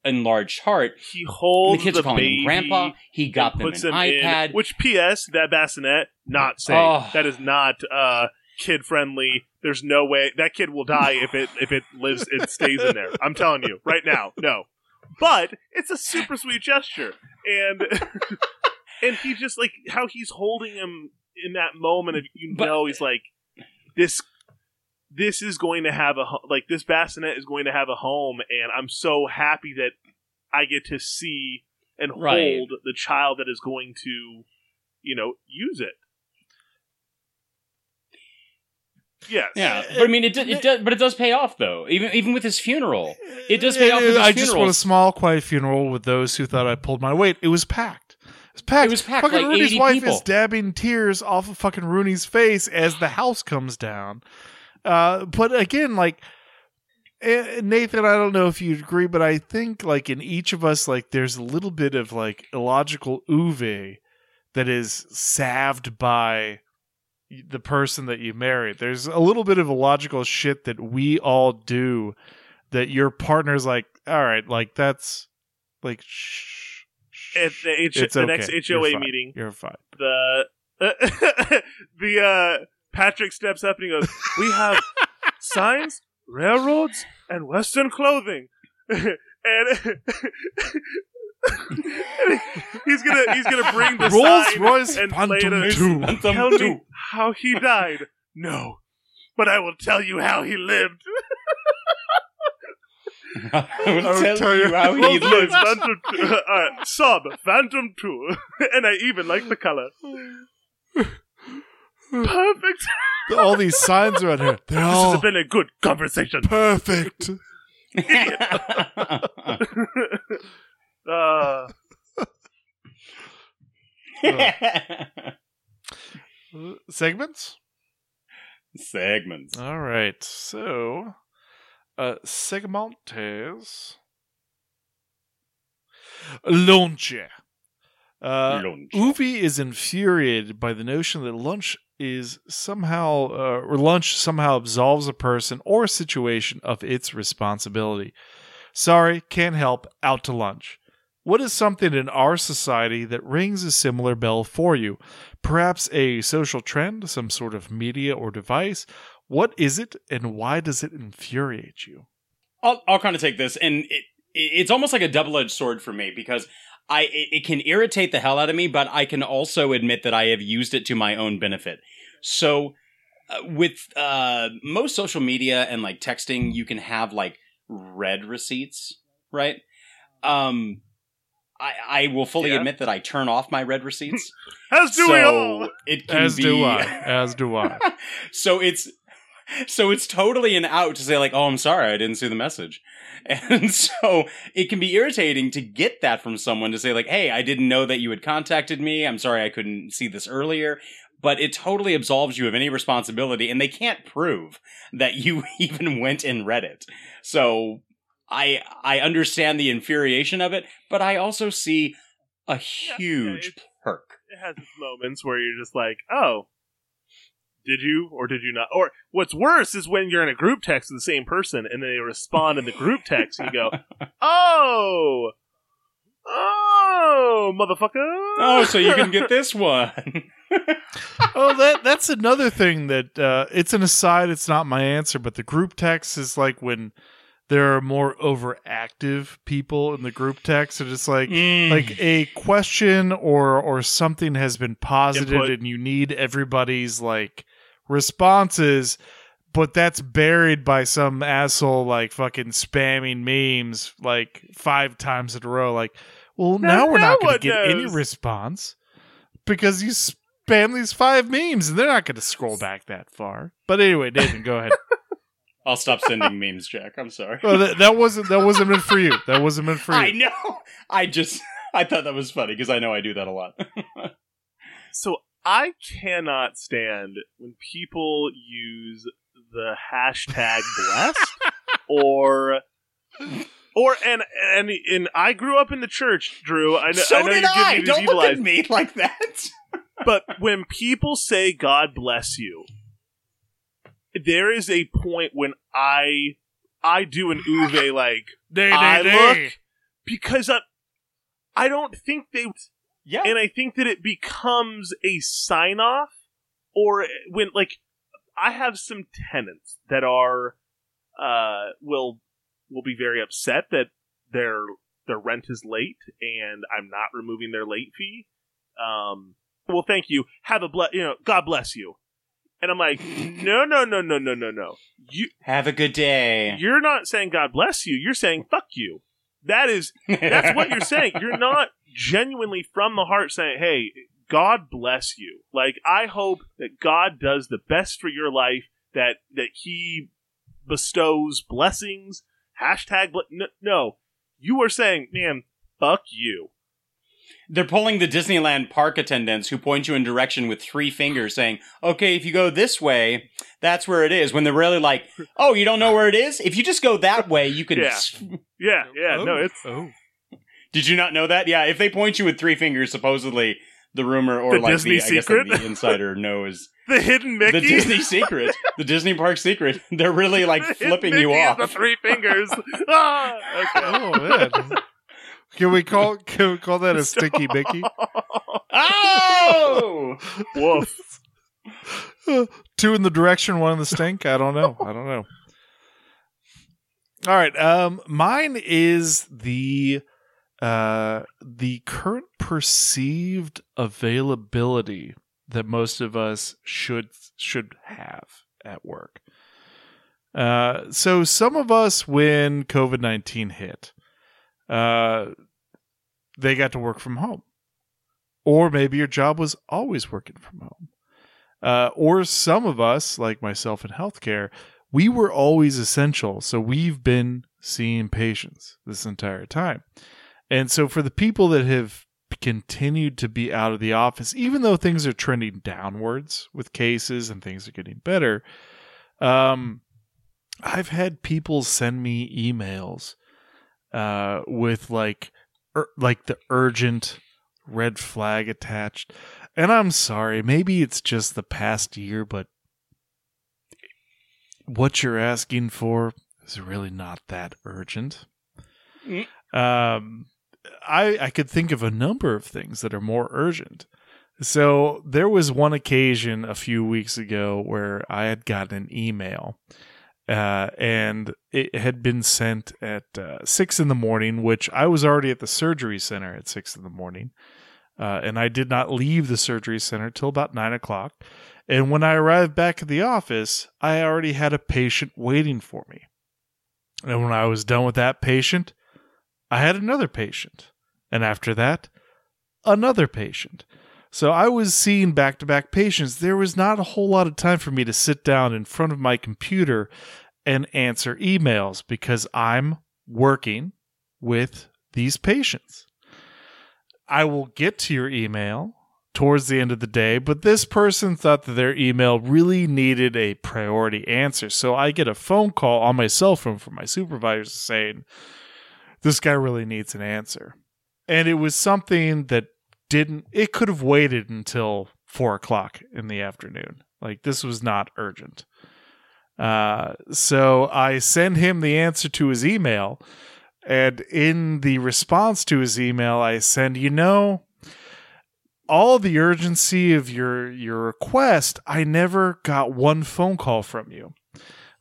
S4: enlarged heart.
S2: he holds The
S4: kids
S2: the
S4: calling him grandpa. He got them an iPad.
S2: In, which, P.S. That bassinet not safe.
S4: Oh.
S2: That is not uh, kid friendly. There's no way that kid will die if it if it lives it stays in there. I'm telling you right now, no. But it's a super sweet gesture, and and he just like how he's holding him in that moment of you
S4: But-
S2: know he's like this this is going to have a like this bassinet is going to have a home and i'm so happy that i get to see and
S4: Right.
S2: hold the child that is going to you know use it yes
S4: yeah, but I mean, it, do- it does, but it does pay off though. Even even with his funeral, it does pay off with his
S3: I just
S4: funeral.
S3: want a small, quiet funeral with those who thought I pulled my weight. It was packed. It was packed.
S4: It was packed,
S3: Fucking
S4: like
S3: Rune's
S4: 80
S3: wife
S4: people.
S3: is dabbing tears off of fucking Rune's face as the house comes down. Uh, but again, like eh, Nathan, I don't know if you'd agree, but I think like in each of us, like there's a little bit of like illogical Ove that is salved by the person that you marry. There's a little bit of illogical shit that we all do that your partner's like, all right, like that's like shh. shh,
S2: At the, H-
S3: it's
S2: the
S3: okay.
S2: next
S3: You're
S2: HOA meeting,
S3: You're fine.
S2: the the uh, Patrick steps up and he goes, "We have signs, railroads, and Western clothing," and he's gonna he's gonna bring the
S3: Rolls
S2: sign
S3: Royce
S2: and play it.
S3: Phantom
S2: as-
S3: 2.
S2: Tell me how he died. No, but I will tell you how he lived.
S4: I will
S3: I will
S4: tell,
S3: tell
S4: you
S3: you
S4: how he lived.
S2: Phantom 2. Uh, Saab Phantom Two, and I even like the color. Perfect.
S3: All these signs around here. They're
S2: This
S3: all
S2: has been a good conversation.
S3: perfect.
S2: Uh,
S3: Segments?
S4: Segments.
S3: All right. So, uh, segmentes. Lunch. Uh,
S4: Lunch.
S3: Ove is infuriated by the notion that lunch is somehow, uh, or lunch somehow absolves a person or a situation of its responsibility. Sorry, can't help, out to lunch. What is something in our society that rings a similar bell for you? Perhaps a social trend, some sort of media or device? What is it, and why does it infuriate you?
S4: I'll, I'll kind of take this, and it, it's almost like a double edged sword for me because I it, it can irritate the hell out of me, but I can also admit that I have used it to my own benefit. So, uh, with uh, most social media and like texting, you can have like read receipts, right? Um, I, I will fully
S2: Yeah.
S4: admit that I turn off my read receipts.
S2: as do we all.
S4: it can
S3: As
S4: be,
S3: do I. As do I.
S4: so it's so it's totally an out to say like oh i'm sorry i didn't see the message and so it can be irritating to get that from someone to say like hey i didn't know that you had contacted me i'm sorry i couldn't see this earlier but it totally absolves you of any responsibility and they can't prove that you even went and read it so i i understand the infuriation of it but i also see a huge
S2: it-
S4: perk
S2: It has its moments where you're just like, oh, did you or did you not? Or what's worse is when you're in a group text with the same person and they respond in the group text and you go, oh, oh, motherfucker.
S4: oh so you can get this one
S3: oh, that that's another thing that uh, it's an aside. It's not my answer, but the group text is like when there are more overactive people in the group text, and it's like
S4: Mm.
S3: like a question or or something has been posited,
S2: Input.
S3: and you need everybody's like responses. But that's buried by some asshole like fucking spamming memes like five times in a row. Like, well,
S2: No-
S3: now we're
S2: no
S3: not going to get any response because you spam these five memes and they're not going to scroll back that far. But anyway, Nathan, go ahead.
S4: I'll stop sending memes, Jack. I'm sorry.
S3: Well, that, that wasn't that wasn't meant for you. That wasn't meant for you.
S4: I know. I just I thought that was funny because I know I do that a lot.
S2: So I cannot stand when people use the hashtag blessed or or and and and I grew up in the church, Drew. I know,
S4: so
S2: I know
S4: did
S2: you're giving
S4: I.
S2: me these
S4: Don't
S2: evil
S4: look
S2: eyes,
S4: at me like that.
S2: but when people say God bless you, there is a point when I I do an Ove like
S3: Day,
S2: I look because I I don't think they
S4: Yeah.
S2: and I think that it becomes a sign off or when like I have some tenants that are uh will will be very upset that their their rent is late and I'm not removing their late fee. Um well thank you. Have a ble- you know, God bless you. And I'm like, no, no, no, no, no, no, no. You
S4: Have a good day.
S2: you're not saying God bless you. You're saying fuck you. That is that's what you're saying. You're not genuinely from the heart saying, "Hey, God bless you." Like I hope that God does the best for your life. That that He bestows blessings. Hashtag no, no. You are saying, "Man, fuck you."
S4: They're pulling the Disneyland park attendants who point you in direction with three fingers saying, okay, if you go this way, that's where it is. When they're really like, oh, you don't know where it is? If you just go that way, you can.
S2: Yeah. Yeah, yeah. No,
S3: Oh,
S2: it's
S3: oh.
S4: Did you not know that? Yeah, if they point you with three fingers, supposedly the rumor or
S2: The
S4: like
S2: Disney
S4: the I guess
S2: secret?
S4: like the insider knows
S2: The hidden Mickey.
S4: the Disney secret, the Disney park secret. They're really like
S2: The
S4: flipping you
S2: Mickey
S4: off.
S2: The three fingers. ah, okay.
S3: Oh man. Can we call can we call that a sticky Mickey?
S4: Oh!
S2: Woof.
S3: Two in the direction, one in the stink. I don't know. I don't know. All right. Um, mine is the uh the current perceived availability that most of us should should have at work. Uh, so some of us, when COVID nineteen hit, uh, they got to work from home, or maybe your job was always working from home. Uh, or some of us, like myself in healthcare, we were always essential. So we've been seeing patients this entire time. And so for the people that have continued to be out of the office, even though things are trending downwards with cases and things are getting better, um, I've had people send me emails uh, with like, ur- like the urgent red flag attached. And I'm sorry, maybe it's just the past year, but what you're asking for is really not that urgent.
S4: Mm.
S3: Um, I I could think of a number of things that are more urgent. So there was one occasion a few weeks ago where I had gotten an email, uh, and it had been sent at uh, six in the morning, which I was already at the surgery center at six in the morning. Uh, and I did not leave the surgery center till about nine o'clock. And when I arrived back at the office, I already had a patient waiting for me. And when I was done with that patient, I had another patient. And after that, another patient. So I was seeing back to back patients. There was not a whole lot of time for me to sit down in front of my computer and answer emails because I'm working with these patients. I will get to your email towards the end of the day, but this person thought that their email really needed a priority answer. So I get a phone call on my cell phone from my supervisor saying, This guy really needs an answer. And it was something that didn't, it could have waited until four o'clock in the afternoon. Like this was not urgent. Uh, so I send him the answer to his email. And in the response to his email, I send, you know, all the urgency of your your request, I never got one phone call from you.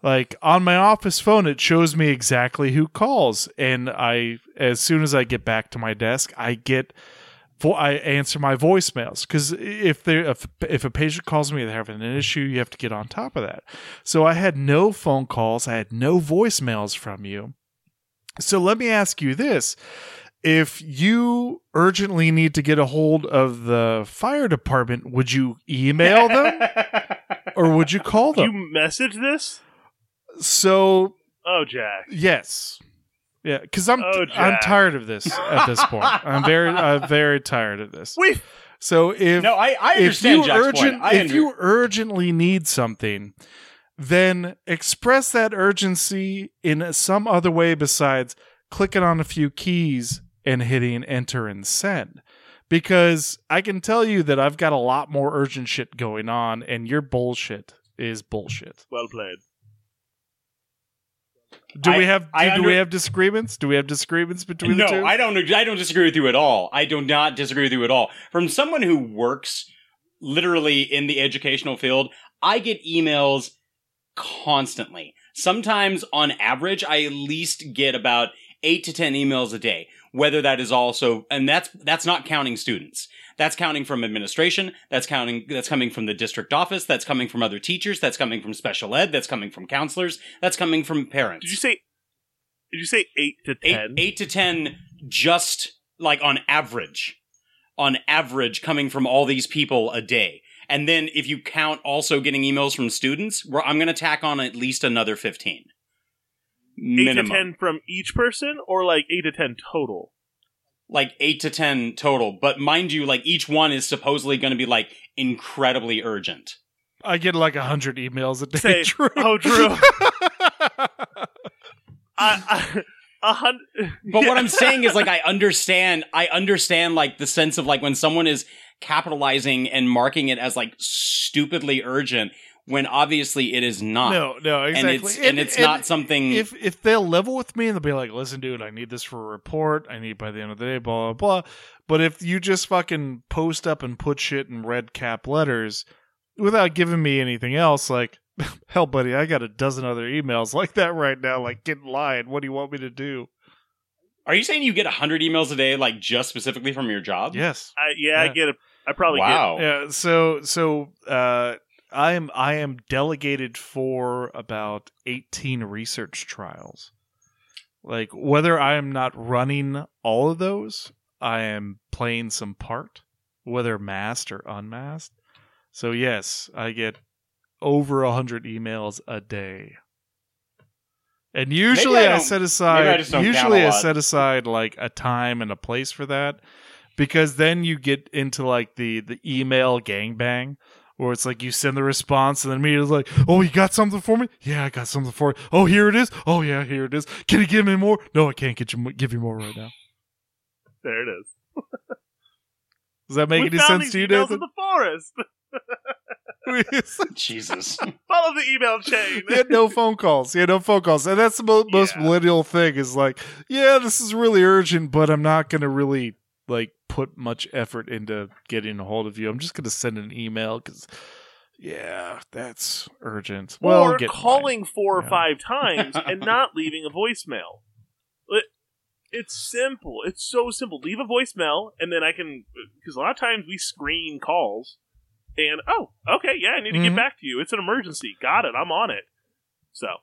S3: Like on my office phone, it shows me exactly who calls, and I, as soon as I get back to my desk, I get, vo- I answer my voicemails because if there if if a patient calls me, they're having an issue, you have to get on top of that. So I had no phone calls, I had no voicemails from you. So let me ask you this. If you urgently need to get a hold of the fire department, would you email them or would you call them?
S2: You message this?
S3: so,
S2: Oh, Jack.
S3: yes. Yeah, cuz I'm
S2: Oh,
S3: I'm tired of this at this point. I'm very I'm very tired of this.
S2: We
S3: So if
S4: No, I, I
S3: if
S4: understand
S3: you
S4: Jack's
S3: urgent if
S4: under-
S3: you urgently need something, then express that urgency in some other way besides clicking on a few keys and hitting enter and send. Because I can tell you that I've got a lot more urgent shit going on, and your bullshit is bullshit.
S2: well played.
S3: Do
S4: I-
S3: we have do,
S4: I
S3: do we have disagreements? Do we have disagreements between
S4: no,
S3: the two?
S4: No, I don't. I don't disagree with you at all. I do not disagree with you at all. From someone who works literally in the educational field, I get emails constantly. Sometimes, on average, I at least get about eight to ten emails a day. Whether that is also, and that's that's not counting students. That's counting from administration. That's counting. That's coming from the district office. That's coming from other teachers. That's coming from special ed. That's coming from counselors. That's coming from parents
S2: Did you say? Did you say eight to
S4: eight,
S2: ten?
S4: eight to ten just like on average on average coming from all these people a day and then if you count also getting emails from students we're, i'm going to tack on at least another 15
S2: Eight to ten from each person, or like eight to ten total?
S4: like 8 to 10 total but mind you like each one is supposedly going to be like incredibly urgent
S3: I get like a hundred emails a day.
S2: Say-
S3: Drew.
S2: oh, Drew. I, I, a hundred.
S4: But what I'm saying is like I understand I understand like the sense of like when someone is capitalizing and marking it as like stupidly urgent when obviously it is not.
S3: No, no, exactly.
S4: And it's and, it's not something.
S3: If if they'll level with me and they'll be like, "Listen, dude, I need this for a report. I need by the end of the day, blah blah blah." But if you just fucking post up and put shit in red cap letters without giving me anything else, like, hell, buddy, I got a dozen other emails like that right now. Like, get in line. What do you want me to do?
S4: Are you saying you get hundred emails a day, like just specifically from your job?
S3: Yes.
S2: I, yeah, I get it. I probably
S4: Wow.
S3: Yeah. So so uh, I am I am delegated for about eighteen research trials. Like whether I am not running all of those, I am playing some part, whether masked or unmasked. So yes, I get over a hundred emails a day. And usually
S4: I
S3: I, set
S4: I
S3: aside
S4: just
S3: usually I set aside like a time and a place for that because then you get into like the the email gangbang where it's like you send the response and then immediately like, oh, you got something for me? Yeah, I got something for you. Oh, here it is. Oh, yeah, here it is. Can you give me more? No, I can't get you mo- give you more right now.
S2: There it is.
S3: Does that make
S2: we
S3: any
S2: found
S3: sense
S2: these
S3: to you,
S2: emails in
S3: Nathan?
S2: the forest.
S4: Jesus.
S2: Follow the email chain.
S3: he had no phone calls. He had no phone calls, and that's the mo- most millennial thing. Is like, yeah, this is really urgent, but I'm not gonna really like put much effort into getting a hold of you. I'm just gonna send an email because, yeah, that's urgent. Well,
S2: or
S3: mine.
S2: calling four or
S3: Yeah.
S2: five times and not leaving a voicemail. It- It's simple. It's so simple. Leave a voicemail, and then I can. Because a lot of times we screen calls, and oh, okay, yeah, I need to
S3: Mhm.
S2: get back to you. It's an emergency. Got it. I'm on it. So,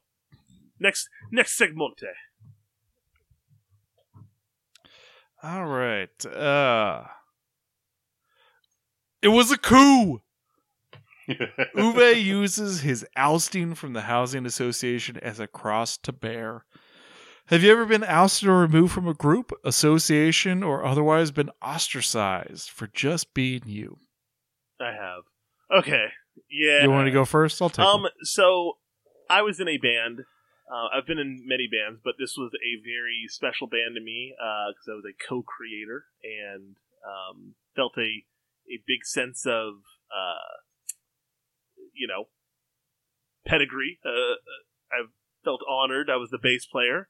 S2: next next segmente.
S3: All right. Uh It was a coup. Ove uses his ousting from the housing association as a cross to bear. Have you ever been ousted or removed from a group, association, or otherwise been ostracized for just being you?
S2: I have. Okay. Yeah.
S3: You want to go first? I'll take
S2: Um.
S3: it.
S2: So I was in a band. Uh, I've been in many bands, but this was a very special band to me because I was a co-creator and um, felt a a big sense of uh, you know pedigree. Uh, I felt honored. I was the bass player,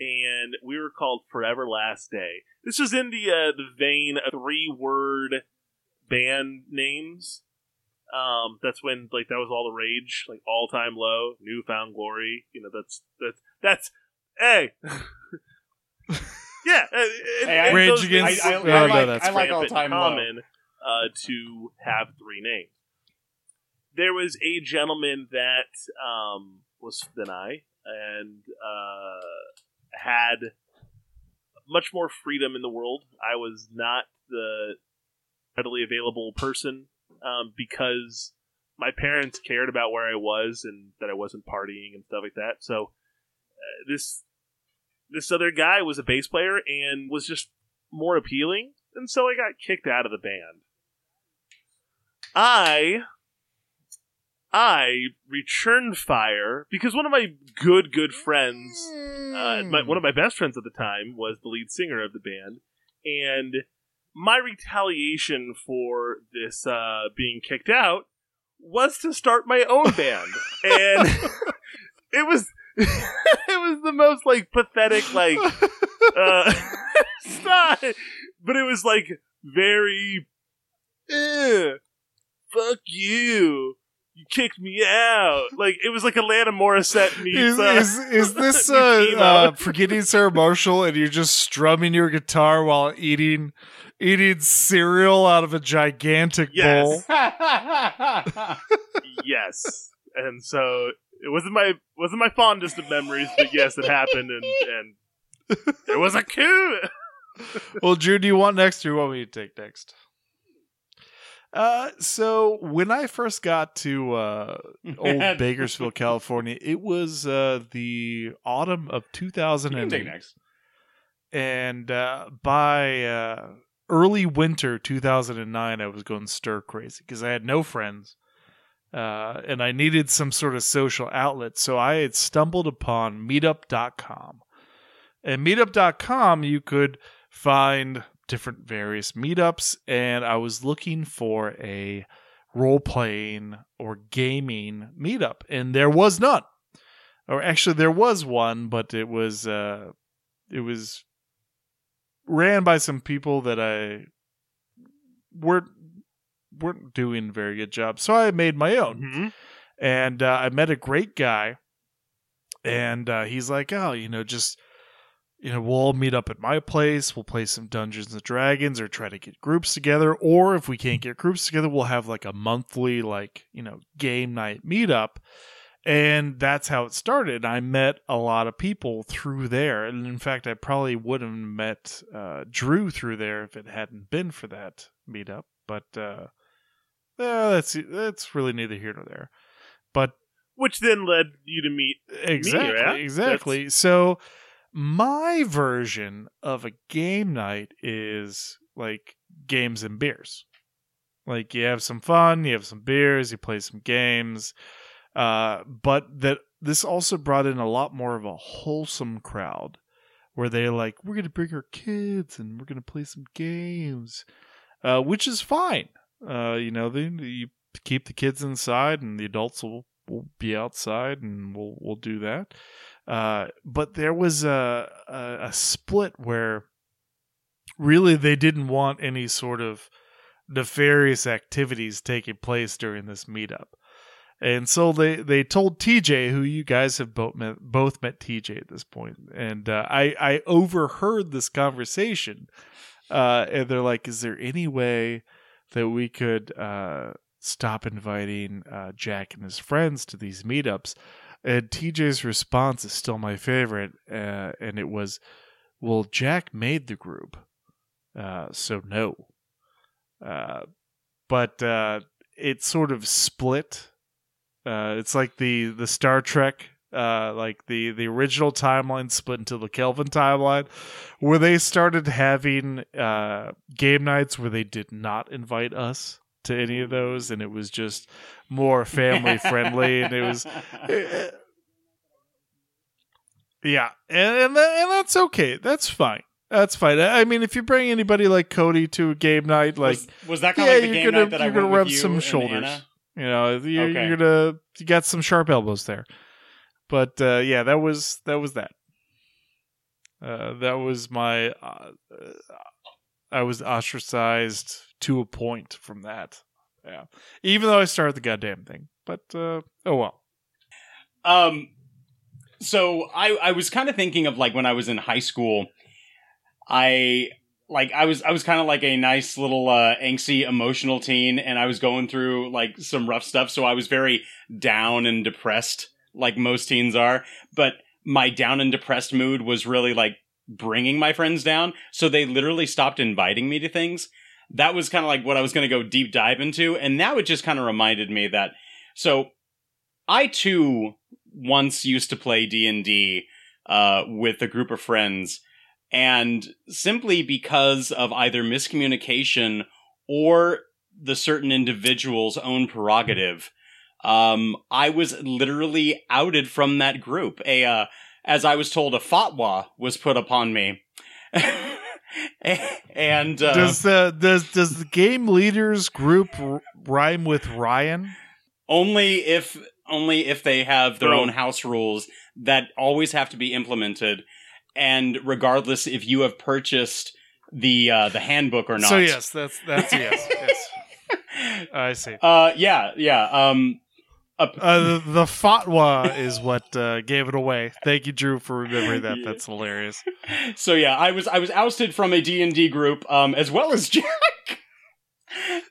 S2: and we were called Forever Last Day. This was in the uh, the vein of three word band names um, that's when like that was all the rage, like all time low, newfound glory. You know, that's that's that's hey, yeah. uh, it-
S4: Hey, I-
S3: Rage
S2: those
S3: Against-
S2: things
S4: I, I,
S3: Oh,
S4: I
S3: no,
S4: like,
S3: that's
S4: I like all
S2: in
S4: time low.
S2: common uh, to have three names. There was a gentleman that um, was than I and uh, had much more freedom in the world. I was not the readily available person um, because my parents cared about where I was and that I wasn't partying and stuff like that. So uh, this this other guy was a bass player and was just more appealing, and so I got kicked out of the band. I I returned fire because one of my good good friends, uh, my, one of my best friends at the time, was the lead singer of the band, and my retaliation for this uh, being kicked out was to start my own band, and it was it was the most like pathetic like uh, stop, but it was like very fuck you. You kicked me out. Like it was like Alanis Morissette meets.
S3: Is,
S2: uh,
S3: is, is this uh, uh, forgetting Sarah Marshall and you're just strumming your guitar while eating eating cereal out of a gigantic bowl?
S2: Yes. yes, and so it wasn't my wasn't my fondest of memories, but yes, it happened, and and there was a coup.
S3: well, Drew, do you want next or you want me to take next? Uh, so when I first got to uh, old Bakersfield, California, it was uh, the autumn of
S4: You can
S3: 2008.
S4: take next.
S3: and uh, by uh, early winter 2009 i was going stir crazy because i had no friends uh, and i needed some sort of social outlet so i had stumbled upon meetup.com and meetup.com you could find different various meetups, and I was looking for a role playing or gaming meetup, and there was none. Or actually, there was one, but it was uh, it was ran by some people that I weren't weren't doing a very good job. So I made my own,
S2: Mhm.
S3: and uh, I met a great guy, and uh, he's like, "Oh, you know, just you know, we'll all meet up at my place. We'll play some Dungeons and Dragons, or try to get groups together. Or if we can't get groups together, we'll have like a monthly, like you know, game night meetup." And that's how it started. I met a lot of people through there, and in fact, I probably would have met uh, Drew through there if it hadn't been for that meetup. But uh, yeah, that's that's really neither here nor there. But
S2: Which then led you to meet
S3: exactly,
S2: yeah?
S3: exactly. So my version of a game night is like games and beers. Like you have some fun, you have some beers, you play some games. Uh, but that this also brought in a lot more of a wholesome crowd where they're like, we're gonna bring our kids and we're gonna play some games, uh, which is fine. Uh, you know, they you keep the kids inside and the adults will, will be outside and we'll we'll do that. Uh, but there was a, a a split where really they didn't want any sort of nefarious activities taking place during this meetup. And so they, they told TJ, who you guys have both met, both met TJ at this point, and uh, I I overheard this conversation, uh, and they're like, "Is there any way that we could uh, stop inviting uh, Jack and his friends to these meetups?" And TJ's response is still my favorite, uh, and it was, "Well, Jack made the group, uh, so no." But it sort of split. Uh, it's like the the Star Trek, uh, like the the original timeline split into the Kelvin timeline, where they started having uh, game nights where they did not invite us to any of those, and it was just more family friendly, and it was. Yeah, and and, that, and that's okay. That's fine. That's fine. I mean, if you bring anybody like Cody to a game night, like
S4: was, was that kind
S3: yeah,
S4: of like the game
S3: gonna
S4: night that I went with
S3: rub
S4: you
S3: some shoulders.
S4: Anna?
S3: You know, you're,
S4: Okay.
S3: you're gonna you got some sharp elbows there. But uh, yeah, that was that was that. Uh, that was my. Uh, uh, I was ostracized to a point from that. Yeah, even though I started the goddamn thing. But uh, oh well.
S4: Um, so I I was kind of thinking of like when I was in high school, I like I was I was kind of like a nice little uh, angsty emotional teen, and I was going through like some rough stuff. So I was very down and depressed, like most teens are. But my down and depressed mood was really like bringing my friends down. So they literally stopped inviting me to things. That was kind of like what I was going to go deep dive into, and now it just kind of reminded me that. So I too once used to play D and D uh, with a group of friends, and simply because of either miscommunication or the certain individual's own prerogative, um, I was literally outed from that group. A uh, as I was told, a fatwa was put upon me. and uh,
S3: does the does does the game leaders group r- rhyme with Ryan?
S4: only if only if they have their
S2: Boom.
S4: own house rules that always have to be implemented and regardless if you have purchased the uh the handbook or not
S3: So yes, that's that's yes. yes. I see.
S4: uh yeah yeah um
S3: Uh, the, the fatwa is what uh, gave it away. Thank you, Drew, for remembering that. That's hilarious.
S4: so yeah i was i was ousted from a d&d group um as well as jack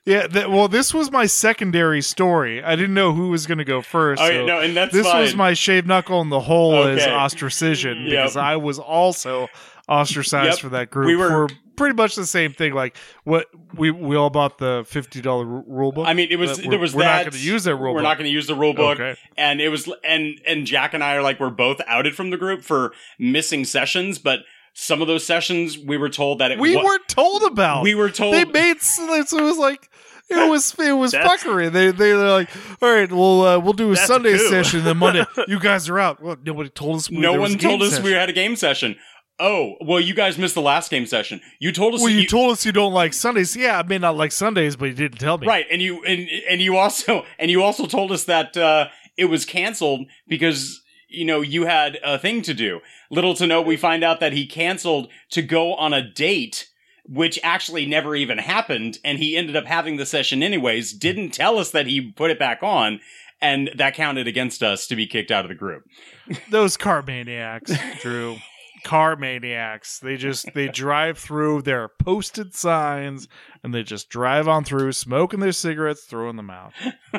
S3: Yeah, th- well, this was my secondary story. I didn't know who was going to go first.
S4: oh
S3: so
S4: no and that's
S3: this
S4: fine.
S3: was my shave knuckle in the hole as
S4: Okay.
S3: ostracism
S4: Yep.
S3: because I was also ostracized
S4: Yep.
S3: for that group
S4: We were-
S3: for pretty much the same thing. Like what we we all bought the fifty dollar rule book.
S4: I mean, it was there was
S3: we're
S4: that.
S3: not going to use that rule.
S4: We're
S3: book.
S4: not going to use the rule book.
S3: Okay.
S4: and it was and and Jack and I are like we're both outed from the group for missing sessions, but some of those sessions we were told that it
S3: We
S4: wa-
S3: weren't told about.
S4: we were told
S3: they made s- so it was like it was it was
S2: That's-
S3: fuckery. They they they're like, all right, we'll uh, we'll do a
S2: That's
S3: Sunday
S2: coup.
S3: session, then Monday. You guys are out. Well, nobody told us. we-
S4: no
S3: there was
S4: one
S3: a game
S4: told us
S3: session.
S4: we had a game session. Oh, well, you guys missed the last game session. You told us
S3: Well,
S4: that
S3: you told us you don't like Sundays. Yeah, I may not like Sundays, but you didn't tell me.
S4: right, and you and and you also and you also told us that uh, it was canceled because you know you had a thing to do. Little to know, we find out that he canceled to go on a date. Which actually never even happened, and he ended up having the session anyways. Didn't tell us that he put it back on, and that counted against us to be kicked out of the group.
S3: Those car maniacs, Drew. car maniacs. They just they drive through their posted signs and they just drive on through, smoking their cigarettes, throwing them out.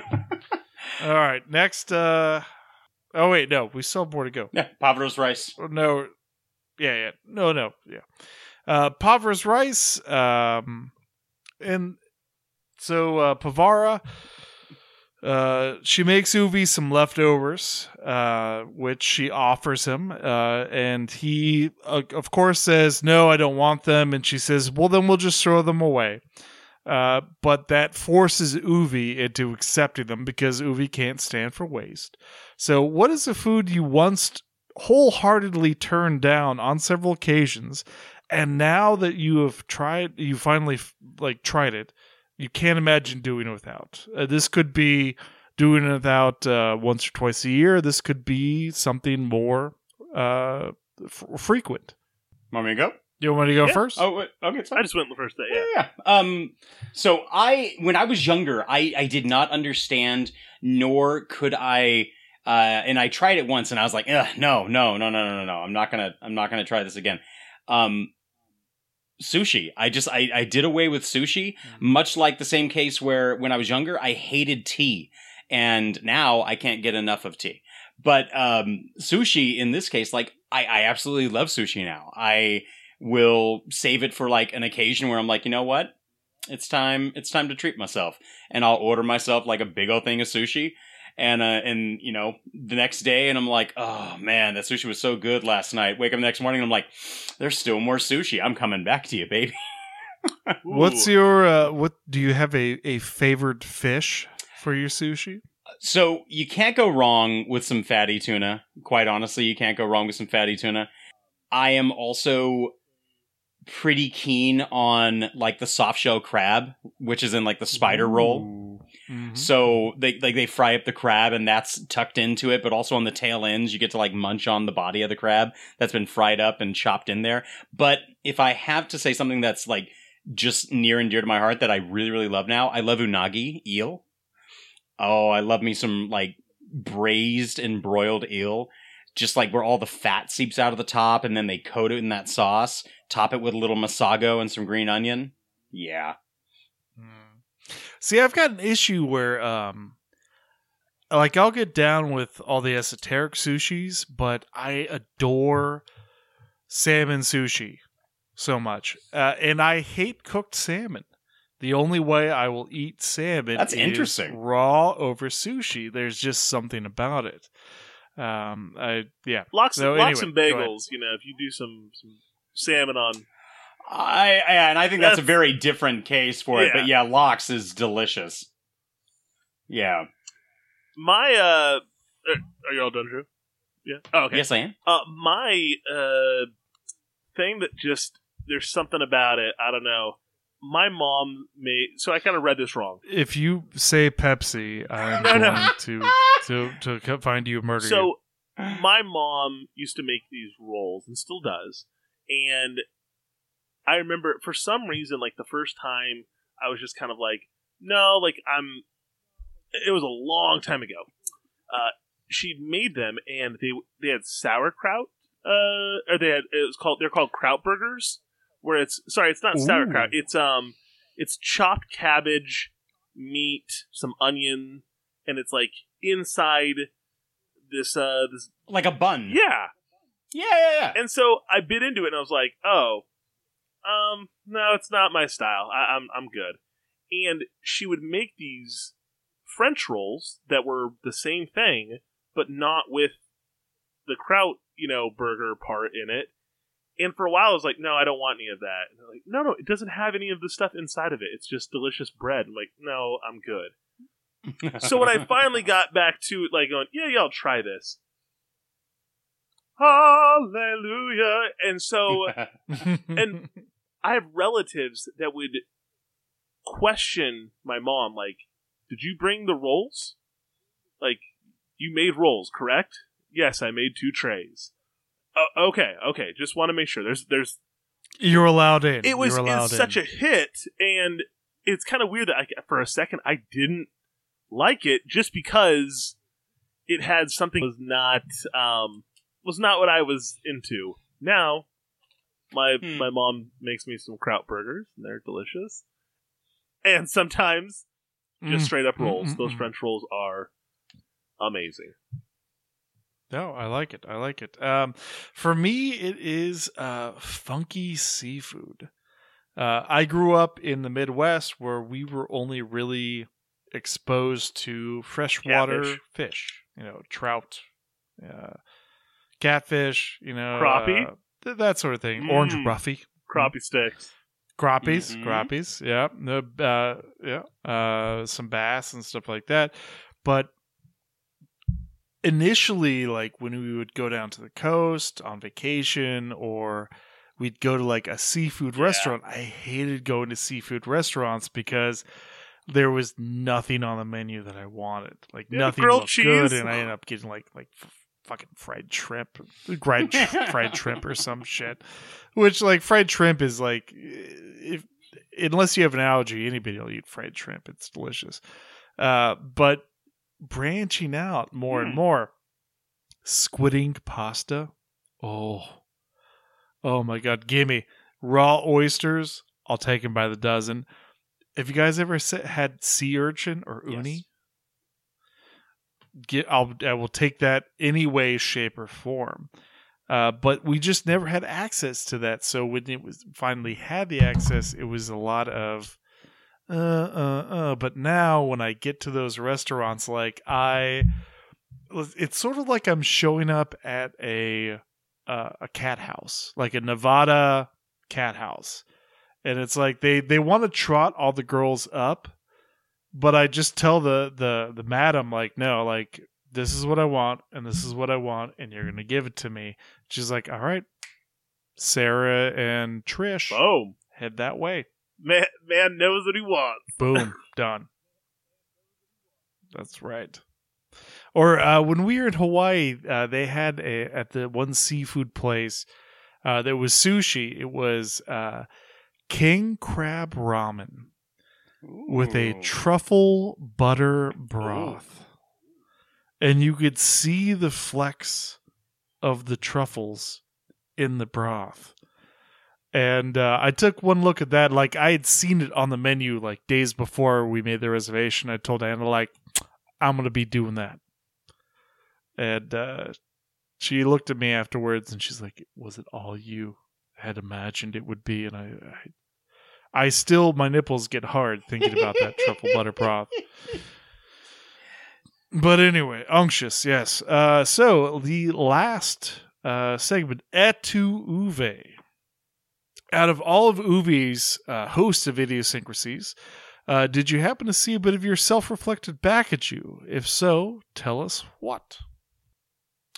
S3: All right, next. uh Oh wait, no, we still have more to go.
S4: Yeah, Pavros rice.
S3: Oh, No, yeah, yeah, no, no, yeah. Uh, Pavra's rice, um, and so uh, Pavara, uh, she makes Ove some leftovers, uh, which she offers him, uh, and he, uh, of course, says, "No, I don't want them," and she says, "Well, then we'll just throw them away." Uh, but that forces Ove into accepting them because Ove can't stand for waste. So, what is a food you once wholeheartedly turned down on several occasions, and now that you have tried, you finally like tried it, you can't imagine doing it without. Uh, this could be doing it without uh, once or twice a year. This could be something more uh, f- frequent.
S4: Want me to go?
S3: You want me to go
S2: Yeah.
S3: first?
S4: Oh, wait, okay, it's fine.
S2: I just went the first day.
S4: yeah,
S2: Yeah.
S4: yeah. Um, so I, when I was younger, I, I did not understand, nor could I, uh, and I tried it once and I was like, no, no, no, no, no, no, no. I'm not gonna, I'm not gonna try this again. Um, sushi. I just, I, I did away with sushi, much like the same case where when I was younger, I hated tea. And now I can't get enough of tea. But, um, sushi in this case, like, I, I absolutely love sushi now. I, will save it for like an occasion where I'm like, you know what? It's time it's time to treat myself. And I'll order myself like a big old thing of sushi. And uh and you know, the next day and I'm like, oh man, that sushi was so good last night. Wake up the next morning and I'm like, there's still more sushi. I'm coming back to you, baby.
S3: What's your uh, what? Do you have a a favored fish for your sushi?
S4: So you can't go wrong with some fatty tuna. Quite honestly, you can't go wrong with some fatty tuna. I am also pretty keen on like the soft shell crab, which is in like the spider roll.
S3: Mhm.
S4: So they like they fry up the crab and that's tucked into it, but also on the tail ends you get to like munch on the body of the crab that's been fried up and chopped in there. But if I have to say something that's like just near and dear to my heart that I really really love now, I love unagi eel. Oh, I love me some like braised and broiled eel. Just like where all the fat seeps out of the top and then they coat it in that sauce, top it with a little masago and some green onion. Yeah.
S3: Mm. See, I've got an issue where, um, like, I'll get down with all the esoteric sushis, but I adore salmon sushi so much, uh, and I hate cooked salmon. The only way I will eat salmon
S4: That's
S3: is
S4: interesting.
S3: raw over sushi. There's just something about it. Um, I yeah.
S2: Lox,
S3: So
S2: lox
S3: anyway,
S2: and bagels. You know, if you do some some salmon on.
S4: I, I and I think that's, a very different case for it,
S2: Yeah.
S4: but yeah, lox is delicious. Yeah.
S2: My uh, are, are you all done, Drew? Yeah. Oh, okay.
S4: Yes, I am.
S2: Uh, my uh thing that just there's something about it. I don't know. My mom made so I kind of read this wrong.
S3: If you say Pepsi, I'm
S2: No, no.
S3: going to to to find you murder you.
S2: So my mom used to make these rolls and still does. And I remember for some reason, like the first time, I was just kind of like, no, like I'm. It was a long time ago. Uh, she made them, and they they had sauerkraut. Uh, or they had it was called they're called kraut burgers, where it's sorry, it's not
S3: Ooh.
S2: sauerkraut. It's um, it's chopped cabbage, meat, some onion, and it's like inside this uh this
S4: Like a bun.
S2: yeah
S4: Yeah, yeah, yeah.
S2: and so i bit into it and i was like oh um no it's not my style I, i'm i'm good and she would make these french rolls that were the same thing but not with the kraut you know burger part in it and for a while i was like no i don't want any of that and they're like no no it doesn't have any of the stuff inside of it it's just delicious bread i'm like no i'm good so when I finally got back to like going, yeah, yeah, I'll try this. hallelujah. And so And- I have relatives that would question my mom, like, did you bring the rolls? Like, you made rolls, correct? Yes, I made two trays. Uh, okay, okay. Just want to make sure. There's, there's.
S3: You're allowed in.
S2: It was
S3: You're allowed
S2: such
S3: in.
S2: a hit, and it's kind of weird that I, for a second I didn't like it just because it had something that was not um was not what I was into. Now, my
S4: Hmm.
S2: my mom makes me some kraut burgers, and they're delicious. And sometimes just
S3: Mm,
S2: straight up
S3: mm,
S2: rolls.
S3: mm,
S2: Those
S3: mm.
S2: French rolls are amazing.
S3: No, I like it. I like it. Um, for me, it is uh, funky seafood. Uh, I grew up in the Midwest where we were only really exposed to freshwater
S2: Catfish.
S3: fish. You know, trout, uh, catfish. You know,
S2: Crappie?
S3: uh, th- that sort of thing. Orange
S2: Mm.
S3: roughy,
S2: Crappie sticks.
S3: crappies,
S4: Mhm.
S3: crappies. Yeah, uh, yeah, uh, some bass and stuff like that. But initially, like when we would go down to the coast on vacation, or we'd go to like a seafood
S2: Yeah.
S3: restaurant, I hated going to seafood restaurants because there was nothing on the menu that I wanted. Like
S2: Yeah,
S3: nothing
S2: grilled
S3: looked good, and I ended up getting like like f- fucking fried shrimp, fried fried shrimp or some shit. Which like fried shrimp is like if unless you have an allergy, anybody will eat fried shrimp. It's delicious. Uh, but branching out more and
S2: Hmm.
S3: more, squid ink pasta. Oh, oh my god, gimme raw oysters. I'll take them by the dozen. Have you guys ever had sea urchin or
S4: Yes.
S3: uni? Get, I'll, I will take that any way, shape, or form. Uh, but we just never had access to that. So when it was finally had the access, it was a lot of uh uh uh. But now when I get to those restaurants, like I, it's sort of like I'm showing up at a uh, a cat house, like a Nevada cat house, and it's like they they want to trot all the girls up, but I just tell the the the madam like no, like this is what I want and this is what I want and you're gonna give it to me. She's like, all right, Sarah and Trish
S2: Boom.
S3: head that way.
S2: Man, man knows what he wants.
S3: Boom, done. That's right. Or uh, when we were in Hawaii, uh, they had a at the one seafood place. Uh, there was sushi. It was uh, king crab ramen with a truffle butter broth, and you could see the flecks of the truffles in the broth. And uh, I took one look at that. Like I had seen it on the menu like days before we made the reservation. I told Anna like, I'm gonna be doing that. And uh, she looked at me afterwards and she's like, "Was it all you had imagined it would be?" And I, I, I still my nipples get hard thinking about that truffle butter broth. But anyway, unctuous, yes. Uh, so the last uh, segment, et tu Ove. Out of all of Ove's uh, host of idiosyncrasies, uh, did you happen to see a bit of yourself reflected back at you? If so, tell us what.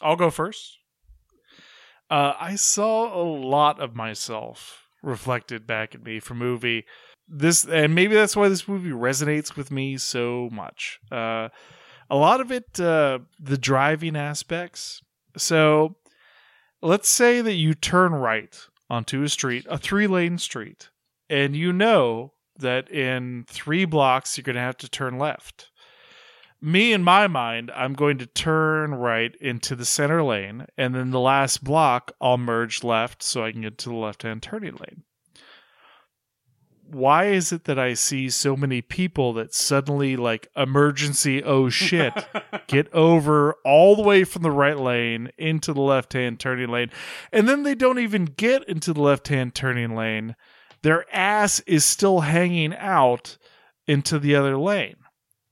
S3: I'll go first. Uh, I saw a lot of myself reflected back at me from movie. This and maybe that's why this movie resonates with me so much. Uh, a lot of it, uh, the driving aspects. So, let's say that you turn right onto a street, a three-lane street, and you know that in three blocks you're going to have to turn left me in my mind, I'm going to turn right into the center lane, and then the last block, I'll merge left so I can get to the left hand turning lane. Why is it that I see so many people that suddenly, like, emergency, oh shit, get over all the way from the right lane into the left hand turning lane, and then they don't even get into the left hand turning lane? Their ass is still hanging out into the other lane.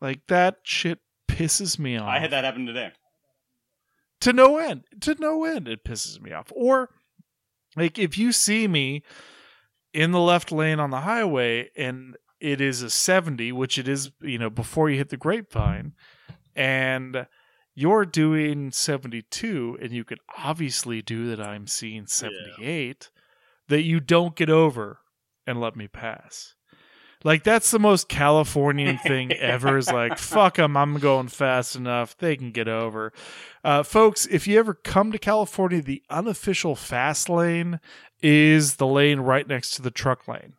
S3: Like that shit pisses me off.
S4: I had that happen today.
S3: to no end. To no end, it pisses me off. Or like if you see me in the left lane on the highway and it is a 70, which it is, you know, before you hit the grapevine, and you're doing 72 and you can obviously do that I'm seeing 78 that you don't get over and let me pass. Like that's the most Californian thing ever. Is like fuck them. I'm going fast enough. They can get over. Uh, folks, if you ever come to California, the unofficial fast lane is the lane right next to the truck lane.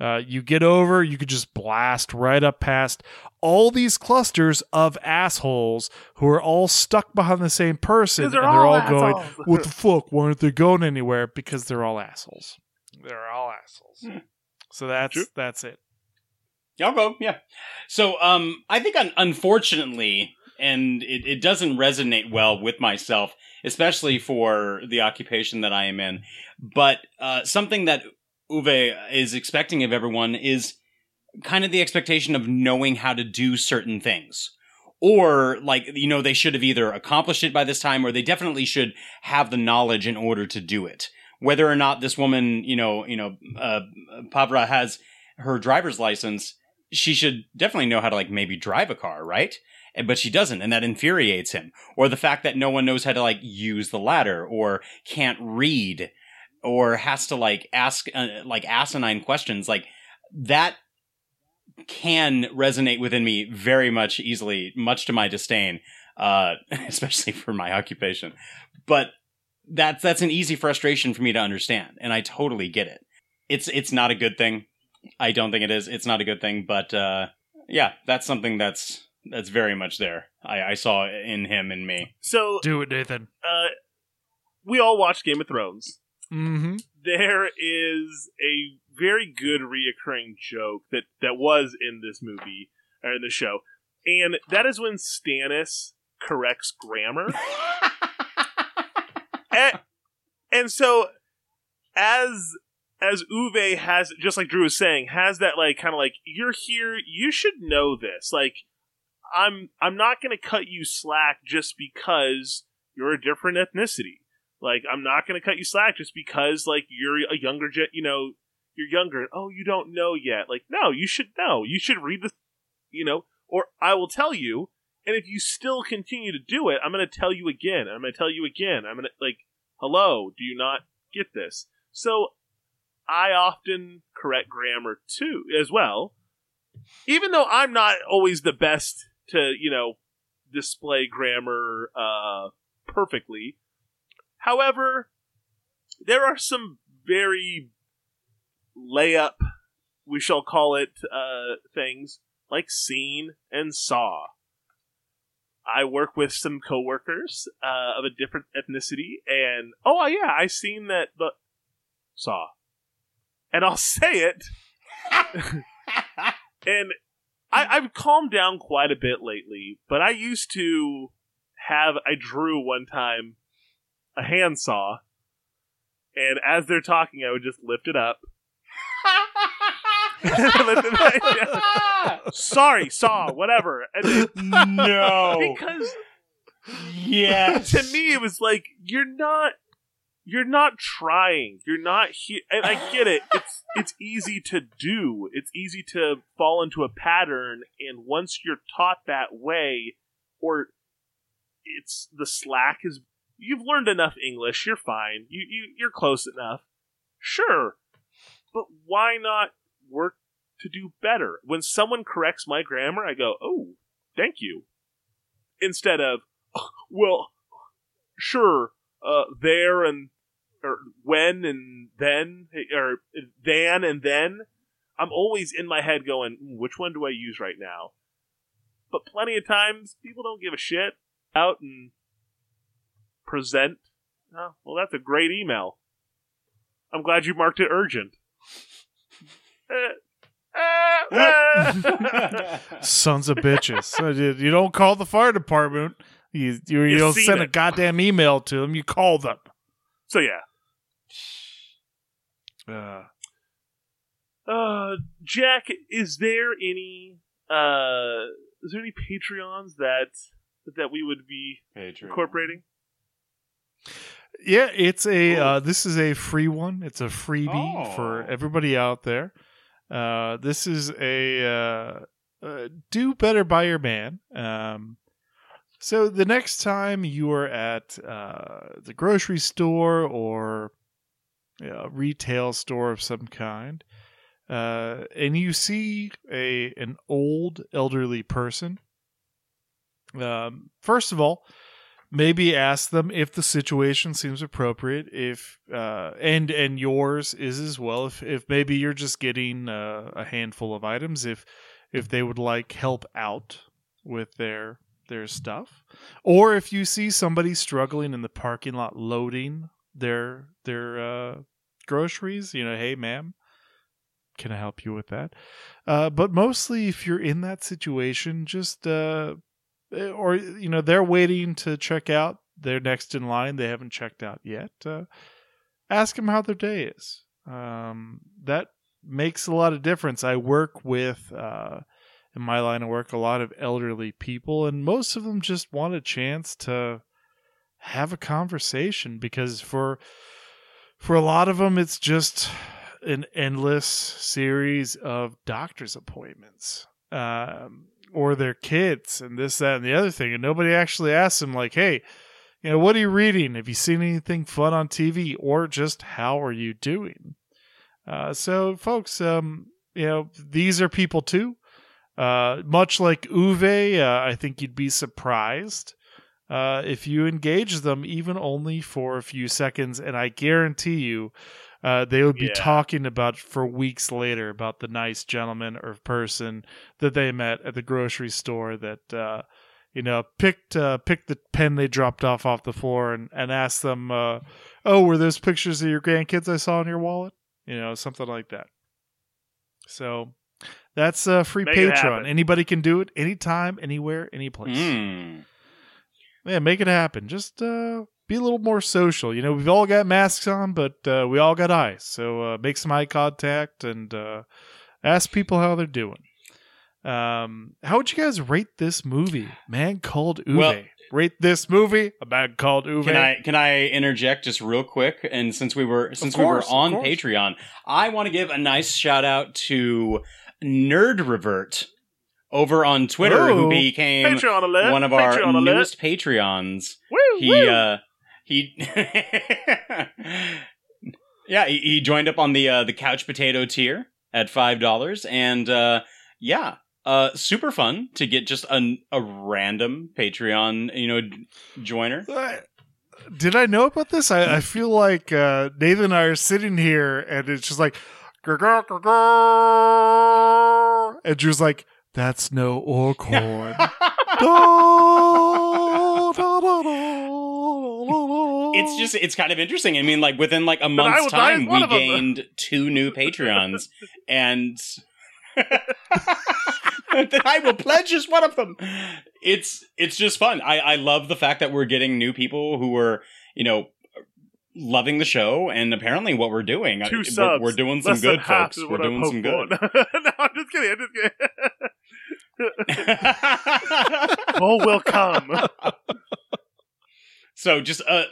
S3: Uh, you get over, you could just blast right up past all these clusters of assholes who are all stuck behind the same person, and
S2: they're
S3: they're all
S2: all
S3: going. "What the fuck? Why aren't they going anywhere?" Because they're all assholes. They're all assholes. So that's that's it.
S4: Y'all go. Yeah. So, um, I think, un- unfortunately, and it, it doesn't resonate well with myself, especially for the occupation that I am in. But uh, something that Ove is expecting of everyone is kind of the expectation of knowing how to do certain things. Or, like, you know, they should have either accomplished it by this time or they definitely should have the knowledge in order to do it. Whether or not this woman, you know, you know, uh, Pavra has her driver's license, she should definitely know how to like maybe drive a car, right? But she doesn't, and that infuriates him. Or the fact that no one knows how to like use the ladder, or can't read, or has to like ask uh, like asinine questions, like that can resonate within me very much easily, much to my disdain, uh, especially for my occupation. But that's that's an easy frustration for me to understand, and I totally get it. It's it's not a good thing. I don't think it is. It's not a good thing, but uh, yeah, that's something that's that's very much there. I, I saw in him and me.
S2: So
S3: Do it, Nathan.
S2: uh, we all watched Game of Thrones.
S3: Mm-hmm.
S2: There is a very good reoccurring joke that that was in this movie or in the show, and that is when Stannis corrects grammar. and, and so as as Ove has just like Drew was saying, has that like kind of like you're here, you should know this. Like I'm I'm not going to cut you slack just because you're a different ethnicity. Like I'm not going to cut you slack just because like you're a younger gen, you know, you're younger. Oh, you don't know yet. Like no, you should know. You should read the you know, or I will tell you and if you still continue to do it, I'm going to tell you again. I'm going to tell you again. I'm going to like hello, do you not get this? So I often correct grammar too, as well. Even though I'm not always the best to, you know, display grammar uh, perfectly. However, there are some very layup, we shall call it, uh, things like scene and saw. I work with some coworkers uh, of a different ethnicity, and oh yeah, I seen that the saw, and I'll say it, and I, I've calmed down quite a bit lately. But I used to have I drew one time a handsaw, and as they're talking, I would just lift it up. Lift it back down. Sorry, saw, whatever. And
S4: no,
S2: because
S4: yes,
S2: to me it was like you're not you're not trying. You're not here and i get it. It's it's easy to do. It's easy to fall into a pattern and once you're taught that way or it's the slack is you've learned enough english you're fine. You, you you're close enough. Sure. But why not work to do better. When someone corrects my grammar i go oh thank you. Instead of "Oh, well sure uh there and or when and then or than and then. I'm always in my head going "Hmm, which one do i use right now? But plenty of times people don't give a shit out and present oh, well that's a great email. I'm glad you marked it urgent.
S3: Sons of bitches. You you don't call the fire department. You you, you
S2: You
S3: don't
S2: seen
S3: send a goddamn email to them. You call them.
S2: so yeah
S3: Uh,
S2: Uh, Jack, is there any uh, is there any Patreons that that we would be incorporating?
S3: yeah, it's a. Uh, this is a free one. It's a freebie
S4: Oh.
S3: for everybody out there. Uh, this is a uh, uh, do better by your man. Um, So the next time you are at uh, the grocery store or a retail store of some kind, uh, and you see a an old elderly person, um, first of all, maybe ask them if the situation seems appropriate. If uh, and and yours is as well. If if maybe you're just getting uh, a handful of items, if if they would like help out with their their stuff or if you see somebody struggling in the parking lot loading their their uh, groceries you know hey ma'am can i help you with that uh, but mostly if you're in that situation just uh, or you know they're waiting to check out they're next in line they haven't checked out yet uh, ask them how their day is. Um, that makes a lot of difference. I work with uh, in my line of work a lot of elderly people and most of them just want a chance to have a conversation because for for a lot of them it's just an endless series of doctor's appointments. Um, or their kids and this that and the other thing and nobody actually asks them like hey you know what are you reading? Have you seen anything fun on tv or just how are you doing? Uh, so folks um, you know these are people too. Uh, much like Ove, uh, I think you'd be surprised uh, if you engage them even only for a few seconds, and I guarantee you, uh, they would be
S2: Yeah.
S3: talking about for weeks later about the nice gentleman or person that they met at the grocery store that uh, you know picked uh, picked the pen they dropped off off the floor and and asked them, uh, "Oh, were those pictures of your grandkids I saw in your wallet?" You know, something like that. So that's uh, free
S2: Make
S3: Patreon. Anybody can do it anytime, anywhere, any place.
S4: Mm.
S3: Yeah, make it happen. Just uh, be a little more social. You know, we've all got masks on, but uh, we all got eyes. So uh, make some eye contact and uh, ask people how they're doing. Um, how would you guys rate this movie, Man Called Ove?
S4: Well-
S3: rate this movie, A Man Called Ove.
S4: Can I can I interject just real quick? And since we were since we were on. Patreon, I want to give a nice shout out to Nerd Revert over on Twitter,
S3: Oh.
S4: who became
S2: Patreon
S4: one of our
S2: Patreon alert.
S4: newest Patreons.
S2: Woo,
S4: He
S2: woo.
S4: uh he yeah he, he joined up on the uh, the couch potato tier at five dollars, and uh, yeah. Uh, super fun to get just a, a random Patreon, you know, joiner.
S3: Uh, Did I know about this? I, I feel like uh, Nathan and I are sitting here, and it's just like, and Drew's like, "That's no Orcorn."
S4: it's just it's kind of interesting. I mean, like within like a month's
S2: will die as
S4: time, we gained two new Patreons, and that I will pledge as one of them. It's it's just fun. I I love the fact that we're getting new people who are you know loving the show and apparently what we're doing.
S2: Two
S4: We're-
S2: subs.
S4: We're, doing some
S2: Less
S4: good, folks. We're doing some good.
S2: no, I'm just kidding. I'm just kidding. All will come.
S4: So just a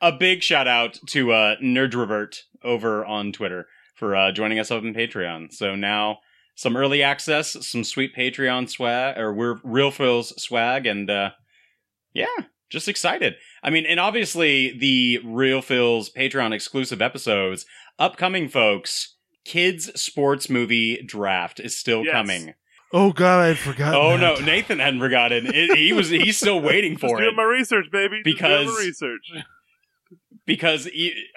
S4: a big shout out to uh, Nerd Revert over on Twitter for uh, joining us up in Patreon. So now some early access, some sweet Patreon swag, or we're Real Feels swag, and uh, yeah, just excited. I mean, and obviously the Real Feels Patreon exclusive episodes upcoming, folks. Kids sports movie draft is still
S2: Yes.
S4: coming.
S3: Oh God, I'd forgotten.
S4: Oh no, Nathan hadn't forgotten. It, he was he's still waiting
S2: Just
S4: for
S2: doing
S4: it.
S2: my research, baby. Just
S4: Because-
S2: doing my research.
S4: because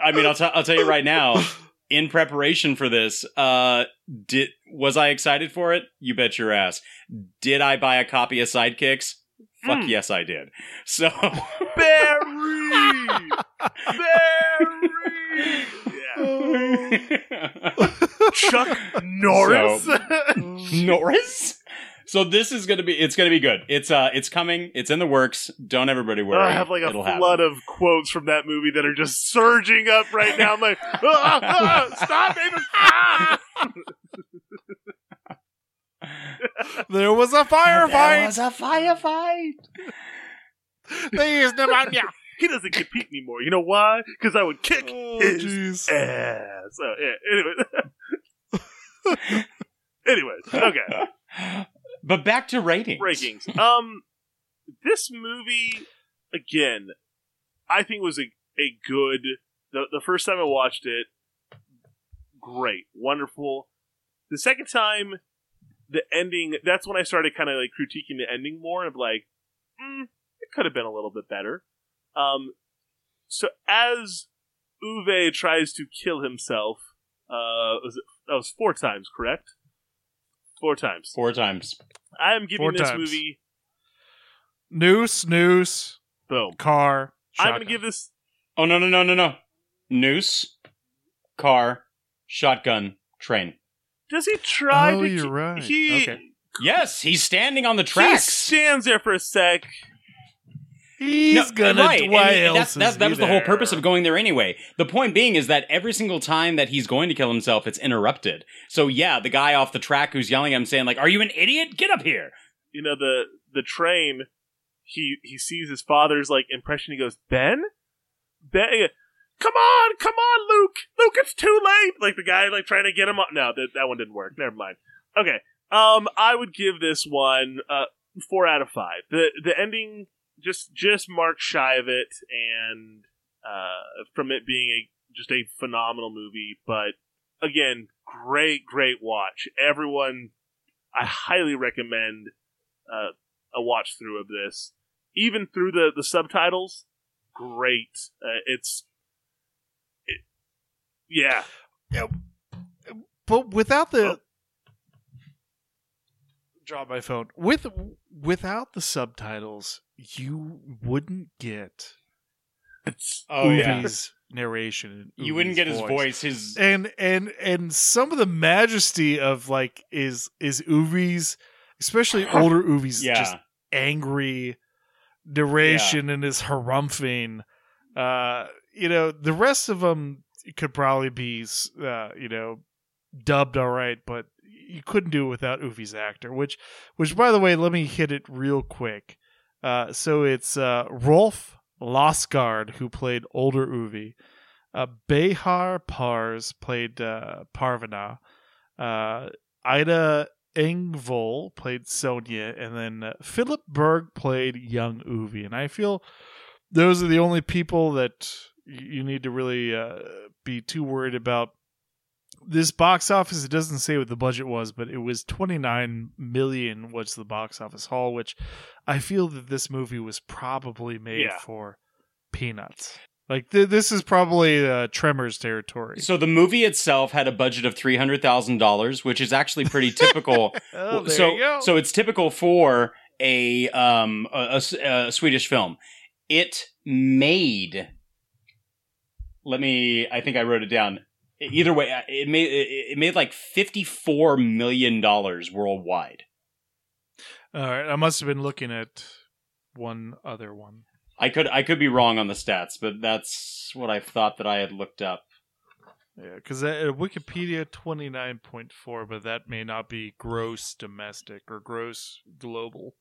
S4: I mean, I'll, t- I'll tell you right now. In preparation for this, uh, did was I excited for it? You bet your ass. Did I buy a copy of Sidekicks? Fuck
S2: Mm.
S4: yes, I did. So
S2: Barry, Barry. Yeah. Chuck Norris.
S4: Norris. So this is gonna be it's gonna be good. It's uh it's coming. It's in the works. Don't everybody worry.
S2: I have like a
S4: It'll happen.
S2: flood of quotes from that movie that are just surging up right now. I'm like, ah, ah, stop, David! Ah!
S3: there was a firefight.
S4: There was a firefight.
S3: they used pneumonia.
S2: He doesn't compete anymore. You know why? Because I would kick
S3: Oh,
S2: his
S3: jeez.
S2: ass. So, yeah, anyway. Anyways, okay.
S4: But back to ratings.
S2: Rankings. Um, this movie again, I think was a a good. The the first time I watched it, great, wonderful. The second time, the ending. That's when I started kind of like critiquing the ending more of like, mm, it could have been a little bit better. Um, so as Ove tries to kill himself, uh, was it, that was four times, correct? Four times.
S4: Four times.
S2: I am giving
S3: Four
S2: this
S3: times.
S2: movie
S3: Noose, noose,
S2: boom.
S3: car.
S2: I'm gonna give this
S4: Oh no no no no no. Noose, car, shotgun, train.
S2: Does he try
S3: Oh,
S2: to
S3: you're
S2: ki-
S3: right.
S2: He
S3: Okay.
S4: Yes, he's standing on the
S2: he
S4: tracks.
S2: stands there for a sec.
S3: He's
S4: No,
S3: gonna
S4: right, and
S3: why
S4: that's,
S3: else
S4: that's, that was the whole purpose of going there anyway. The point being is that every single time that he's going to kill himself, it's interrupted. So yeah, the guy off the track who's yelling at him saying like, "Are you an idiot? Get up here!"
S2: You know the the train. He he sees his father's like impression. He goes, Ben, Ben, come on, come on, Luke, Luke, it's too late. Like the guy like trying to get him up. No, that that one didn't work. Never mind. Okay. Um, I would give this one uh four out of five. The the ending just just marks shy of it, and uh, from it being a just a phenomenal movie. But again, great, great watch. Everyone, I highly recommend uh, a watch through of this, even through the the subtitles. Great. Uh, it's, it, yeah.
S3: but without the
S2: Oh.
S3: Drop my phone with without the subtitles, you wouldn't get
S4: Oh
S3: Ove's narration. and
S4: you wouldn't get his voice. His
S3: and and and some of the majesty of like is is Ove's, especially older Ove's,
S4: yeah.
S3: just angry narration and his harumphing. Uh, you know, the rest of them could probably be, uh, you know, dubbed all right, but you couldn't do it without Ove's actor. Which, which by the way, let me hit it real quick. Uh, so it's uh, Rolf Lassgård who played older Ove. Uh, Bahar Pars played uh, Parvaneh. Uh, Ida Engvoll played Sonja, and then uh, Filip Berg played young Ove. And I feel those are the only people that you need to really uh, be too worried about. This box office, it doesn't say what the budget was, but it was 29 million was the box office haul, which I feel that this movie was probably made
S2: Yeah.
S3: for peanuts. Like th- this is probably uh, Tremors territory.
S4: so the movie itself had a budget of three hundred thousand dollars, which is actually pretty typical.
S3: Oh, there
S4: so
S3: you go.
S4: so it's typical for a um a, a a Swedish film. It made. Let me. I think I wrote it down. Either way, uh, it made it made like fifty four million dollars worldwide.
S3: All right, I must have been looking at one other one.
S4: I could I could be wrong on the stats, but that's what I thought that I had looked up.
S3: Yeah, because uh, Wikipedia twenty nine point four, but that may not be gross domestic or gross global.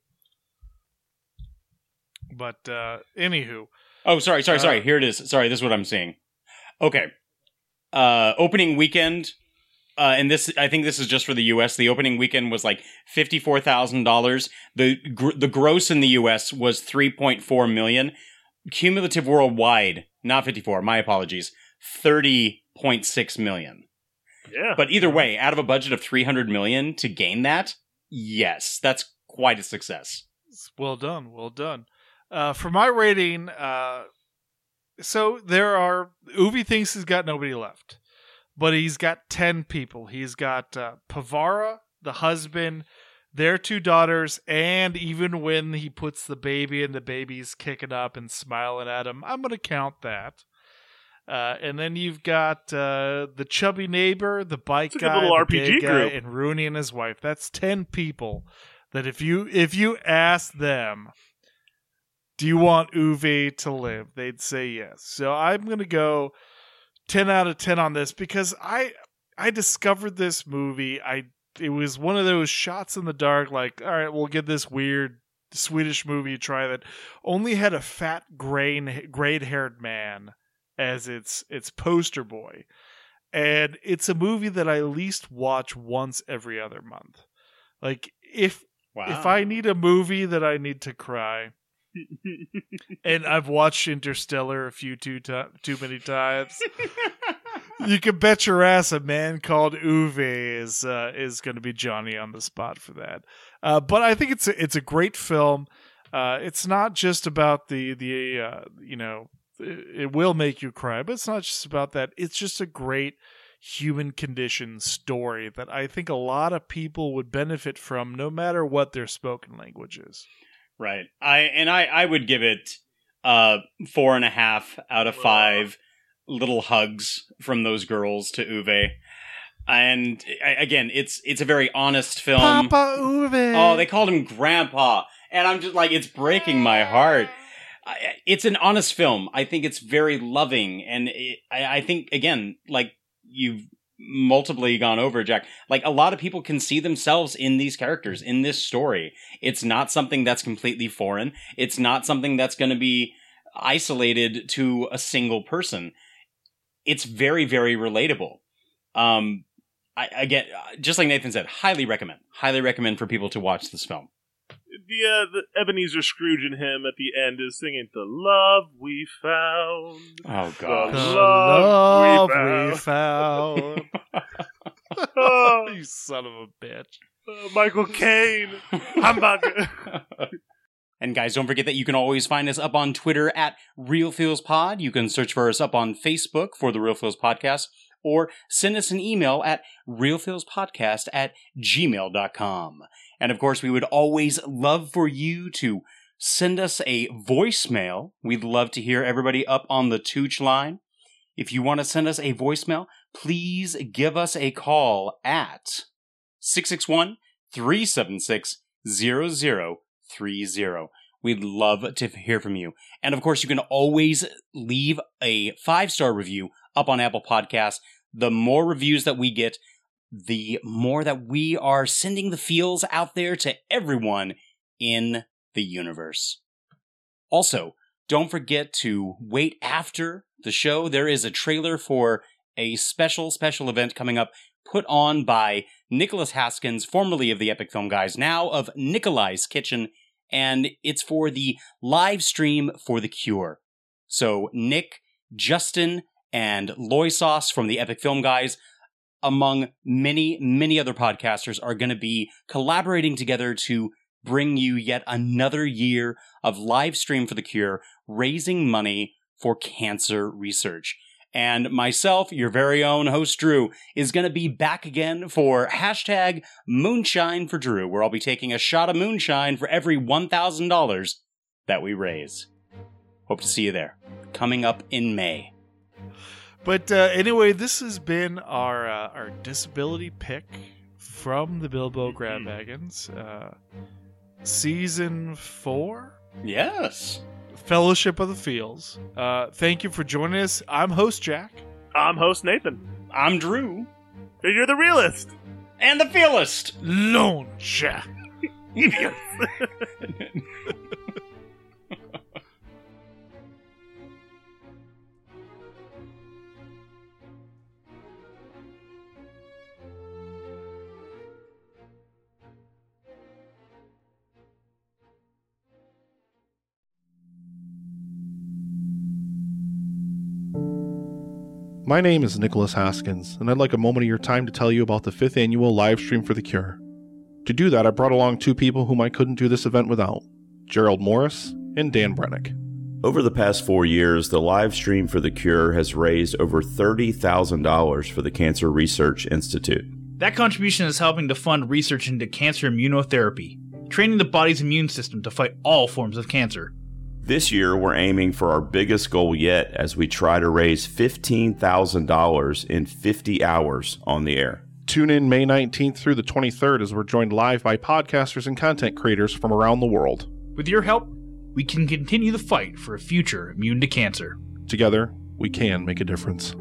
S3: But uh anywho,
S4: Oh, sorry, sorry, sorry.
S3: Uh,
S4: Here it is. Sorry, this is what I'm seeing. Okay. Uh opening weekend uh and this I think this is just for the US. The opening weekend was like $54,000. The gr- the gross in the US was 3.4 million. Cumulative worldwide, not 54, my apologies. 30.6 million.
S2: Yeah.
S4: But either way, out of a budget of 300 million to gain that, yes, that's quite a success.
S3: it's well done, well done. Uh for my rating, uh so there are Ove thinks he's got nobody left. But he's got 10 people. He's got uh, Pavara, the husband, their two daughters, and even when he puts the baby and the baby's kicking up and smiling at him, I'm going to count that. Uh, and then you've got uh, the chubby neighbor, the bike guy, the
S2: RPG
S3: guy,
S2: group.
S3: and Rune and his wife. That's ten people. That if you if you ask them, do you want Ove to live? They'd say yes. So I'm gonna go ten out of ten on this because I I discovered this movie. I it was one of those shots in the dark. Like, all right, we'll get this weird Swedish movie try that only had a fat gray grayed haired man as its its poster boy. And it's a movie that I at least watch once every other month. Like if
S4: Wow.
S3: If I need a movie that I need to cry, and I've watched Interstellar a few too too many times, you can bet your ass a man called Ove is uh, is going to be Johnny on the spot for that. Uh, but I think it's a, it's a great film. Uh, it's not just about the the uh, you know it, it will make you cry, but it's not just about that. It's just a great human condition story that I think a lot of people would benefit from, no matter what their spoken language is.
S4: Right. I and I I would give it uh four and a half out of five little hugs from those girls to Ove. And I, again, it's it's a very honest film.
S3: Papa Ove.
S4: Oh, they called him Grandpa, and I'm just like, it's breaking my heart. It's an honest film. I think it's very loving, and it, I, I think again, like you've multiply gone over, Jack. Like a lot of people can see themselves in these characters in this story. It's not something that's completely foreign. It's not something that's going to be isolated to a single person. It's very, very relatable. Um, I, again, just like Nathan said, highly recommend. Highly recommend for people to watch this film.
S2: The, uh, the Ebenezer Scrooge in him at the end is singing "The Love We Found."
S4: Oh
S2: The.
S3: The
S2: love,
S3: love
S2: we found.
S3: found.
S2: Oh,
S3: you son of a bitch.
S2: uh, Michael Caine, hamburger.
S4: And guys, don't forget that you can always find us up on Twitter at Real Feels Pod. You can search for us up on Facebook for the Real Feels Podcast, or send us an email at realfeelspodcast at gmail.com. And of course, we would always love for you to send us a voicemail. We'd love to hear everybody up on the Tooch line. If you want to send us a voicemail, please give us a call at 661 376 0030. We'd love to hear from you. And of course, you can always leave a five star review up on Apple Podcasts. The more reviews that we get, the more that we are sending the feels out there to everyone in the universe. Also, don't forget to wait after the show. There is a trailer for a special, special event coming up put on by Nicholas Haskins, formerly of the Epic Film Guys, now of Nikolai's Kitchen, and it's for the live stream for The Cure. So, Nick, Justin, and Loisos from the Epic Film Guys, among many, many other podcasters, are going to be collaborating together to bring you yet another year of live stream for The Cure, raising money for cancer research. And myself, your very own host Drew, is going to be back again for hashtag Moonshine for Drew, where I'll be taking a shot of moonshine for every $1,000 that we raise. Hope to see you there. Coming up in May.
S3: But uh, anyway, this has been our uh, our disability pick from the Bilbo Grab Wagons, uh, season four,
S4: Yes.
S3: Fellowship of the Fields. Uh, thank you for joining us. I'm host Jack.
S2: I'm host Nathan,
S4: I'm Drew.
S2: and you're the realist.
S4: And the feelist.
S3: Lone Jack.
S2: Idiots.
S5: My name is Nicholas Haskins, and I'd like a moment of your time to tell you about the fifth annual live stream for the cure. To do that, I brought along two people whom I couldn't do this event without Gerald Morris and Dan Brennick.
S6: Over the past four years, the live stream for the cure has raised over $30,000 for the Cancer Research Institute.
S7: That contribution is helping to fund research into cancer immunotherapy, training the body's immune system to fight all forms of cancer.
S6: This year, we're aiming for our biggest goal yet as we try to raise $15,000 in 50 hours on the air.
S5: Tune in May 19th through the 23rd as we're joined live by podcasters and content creators from around the world.
S7: With your help, we can continue the fight for a future immune to cancer.
S5: Together, we can make a difference.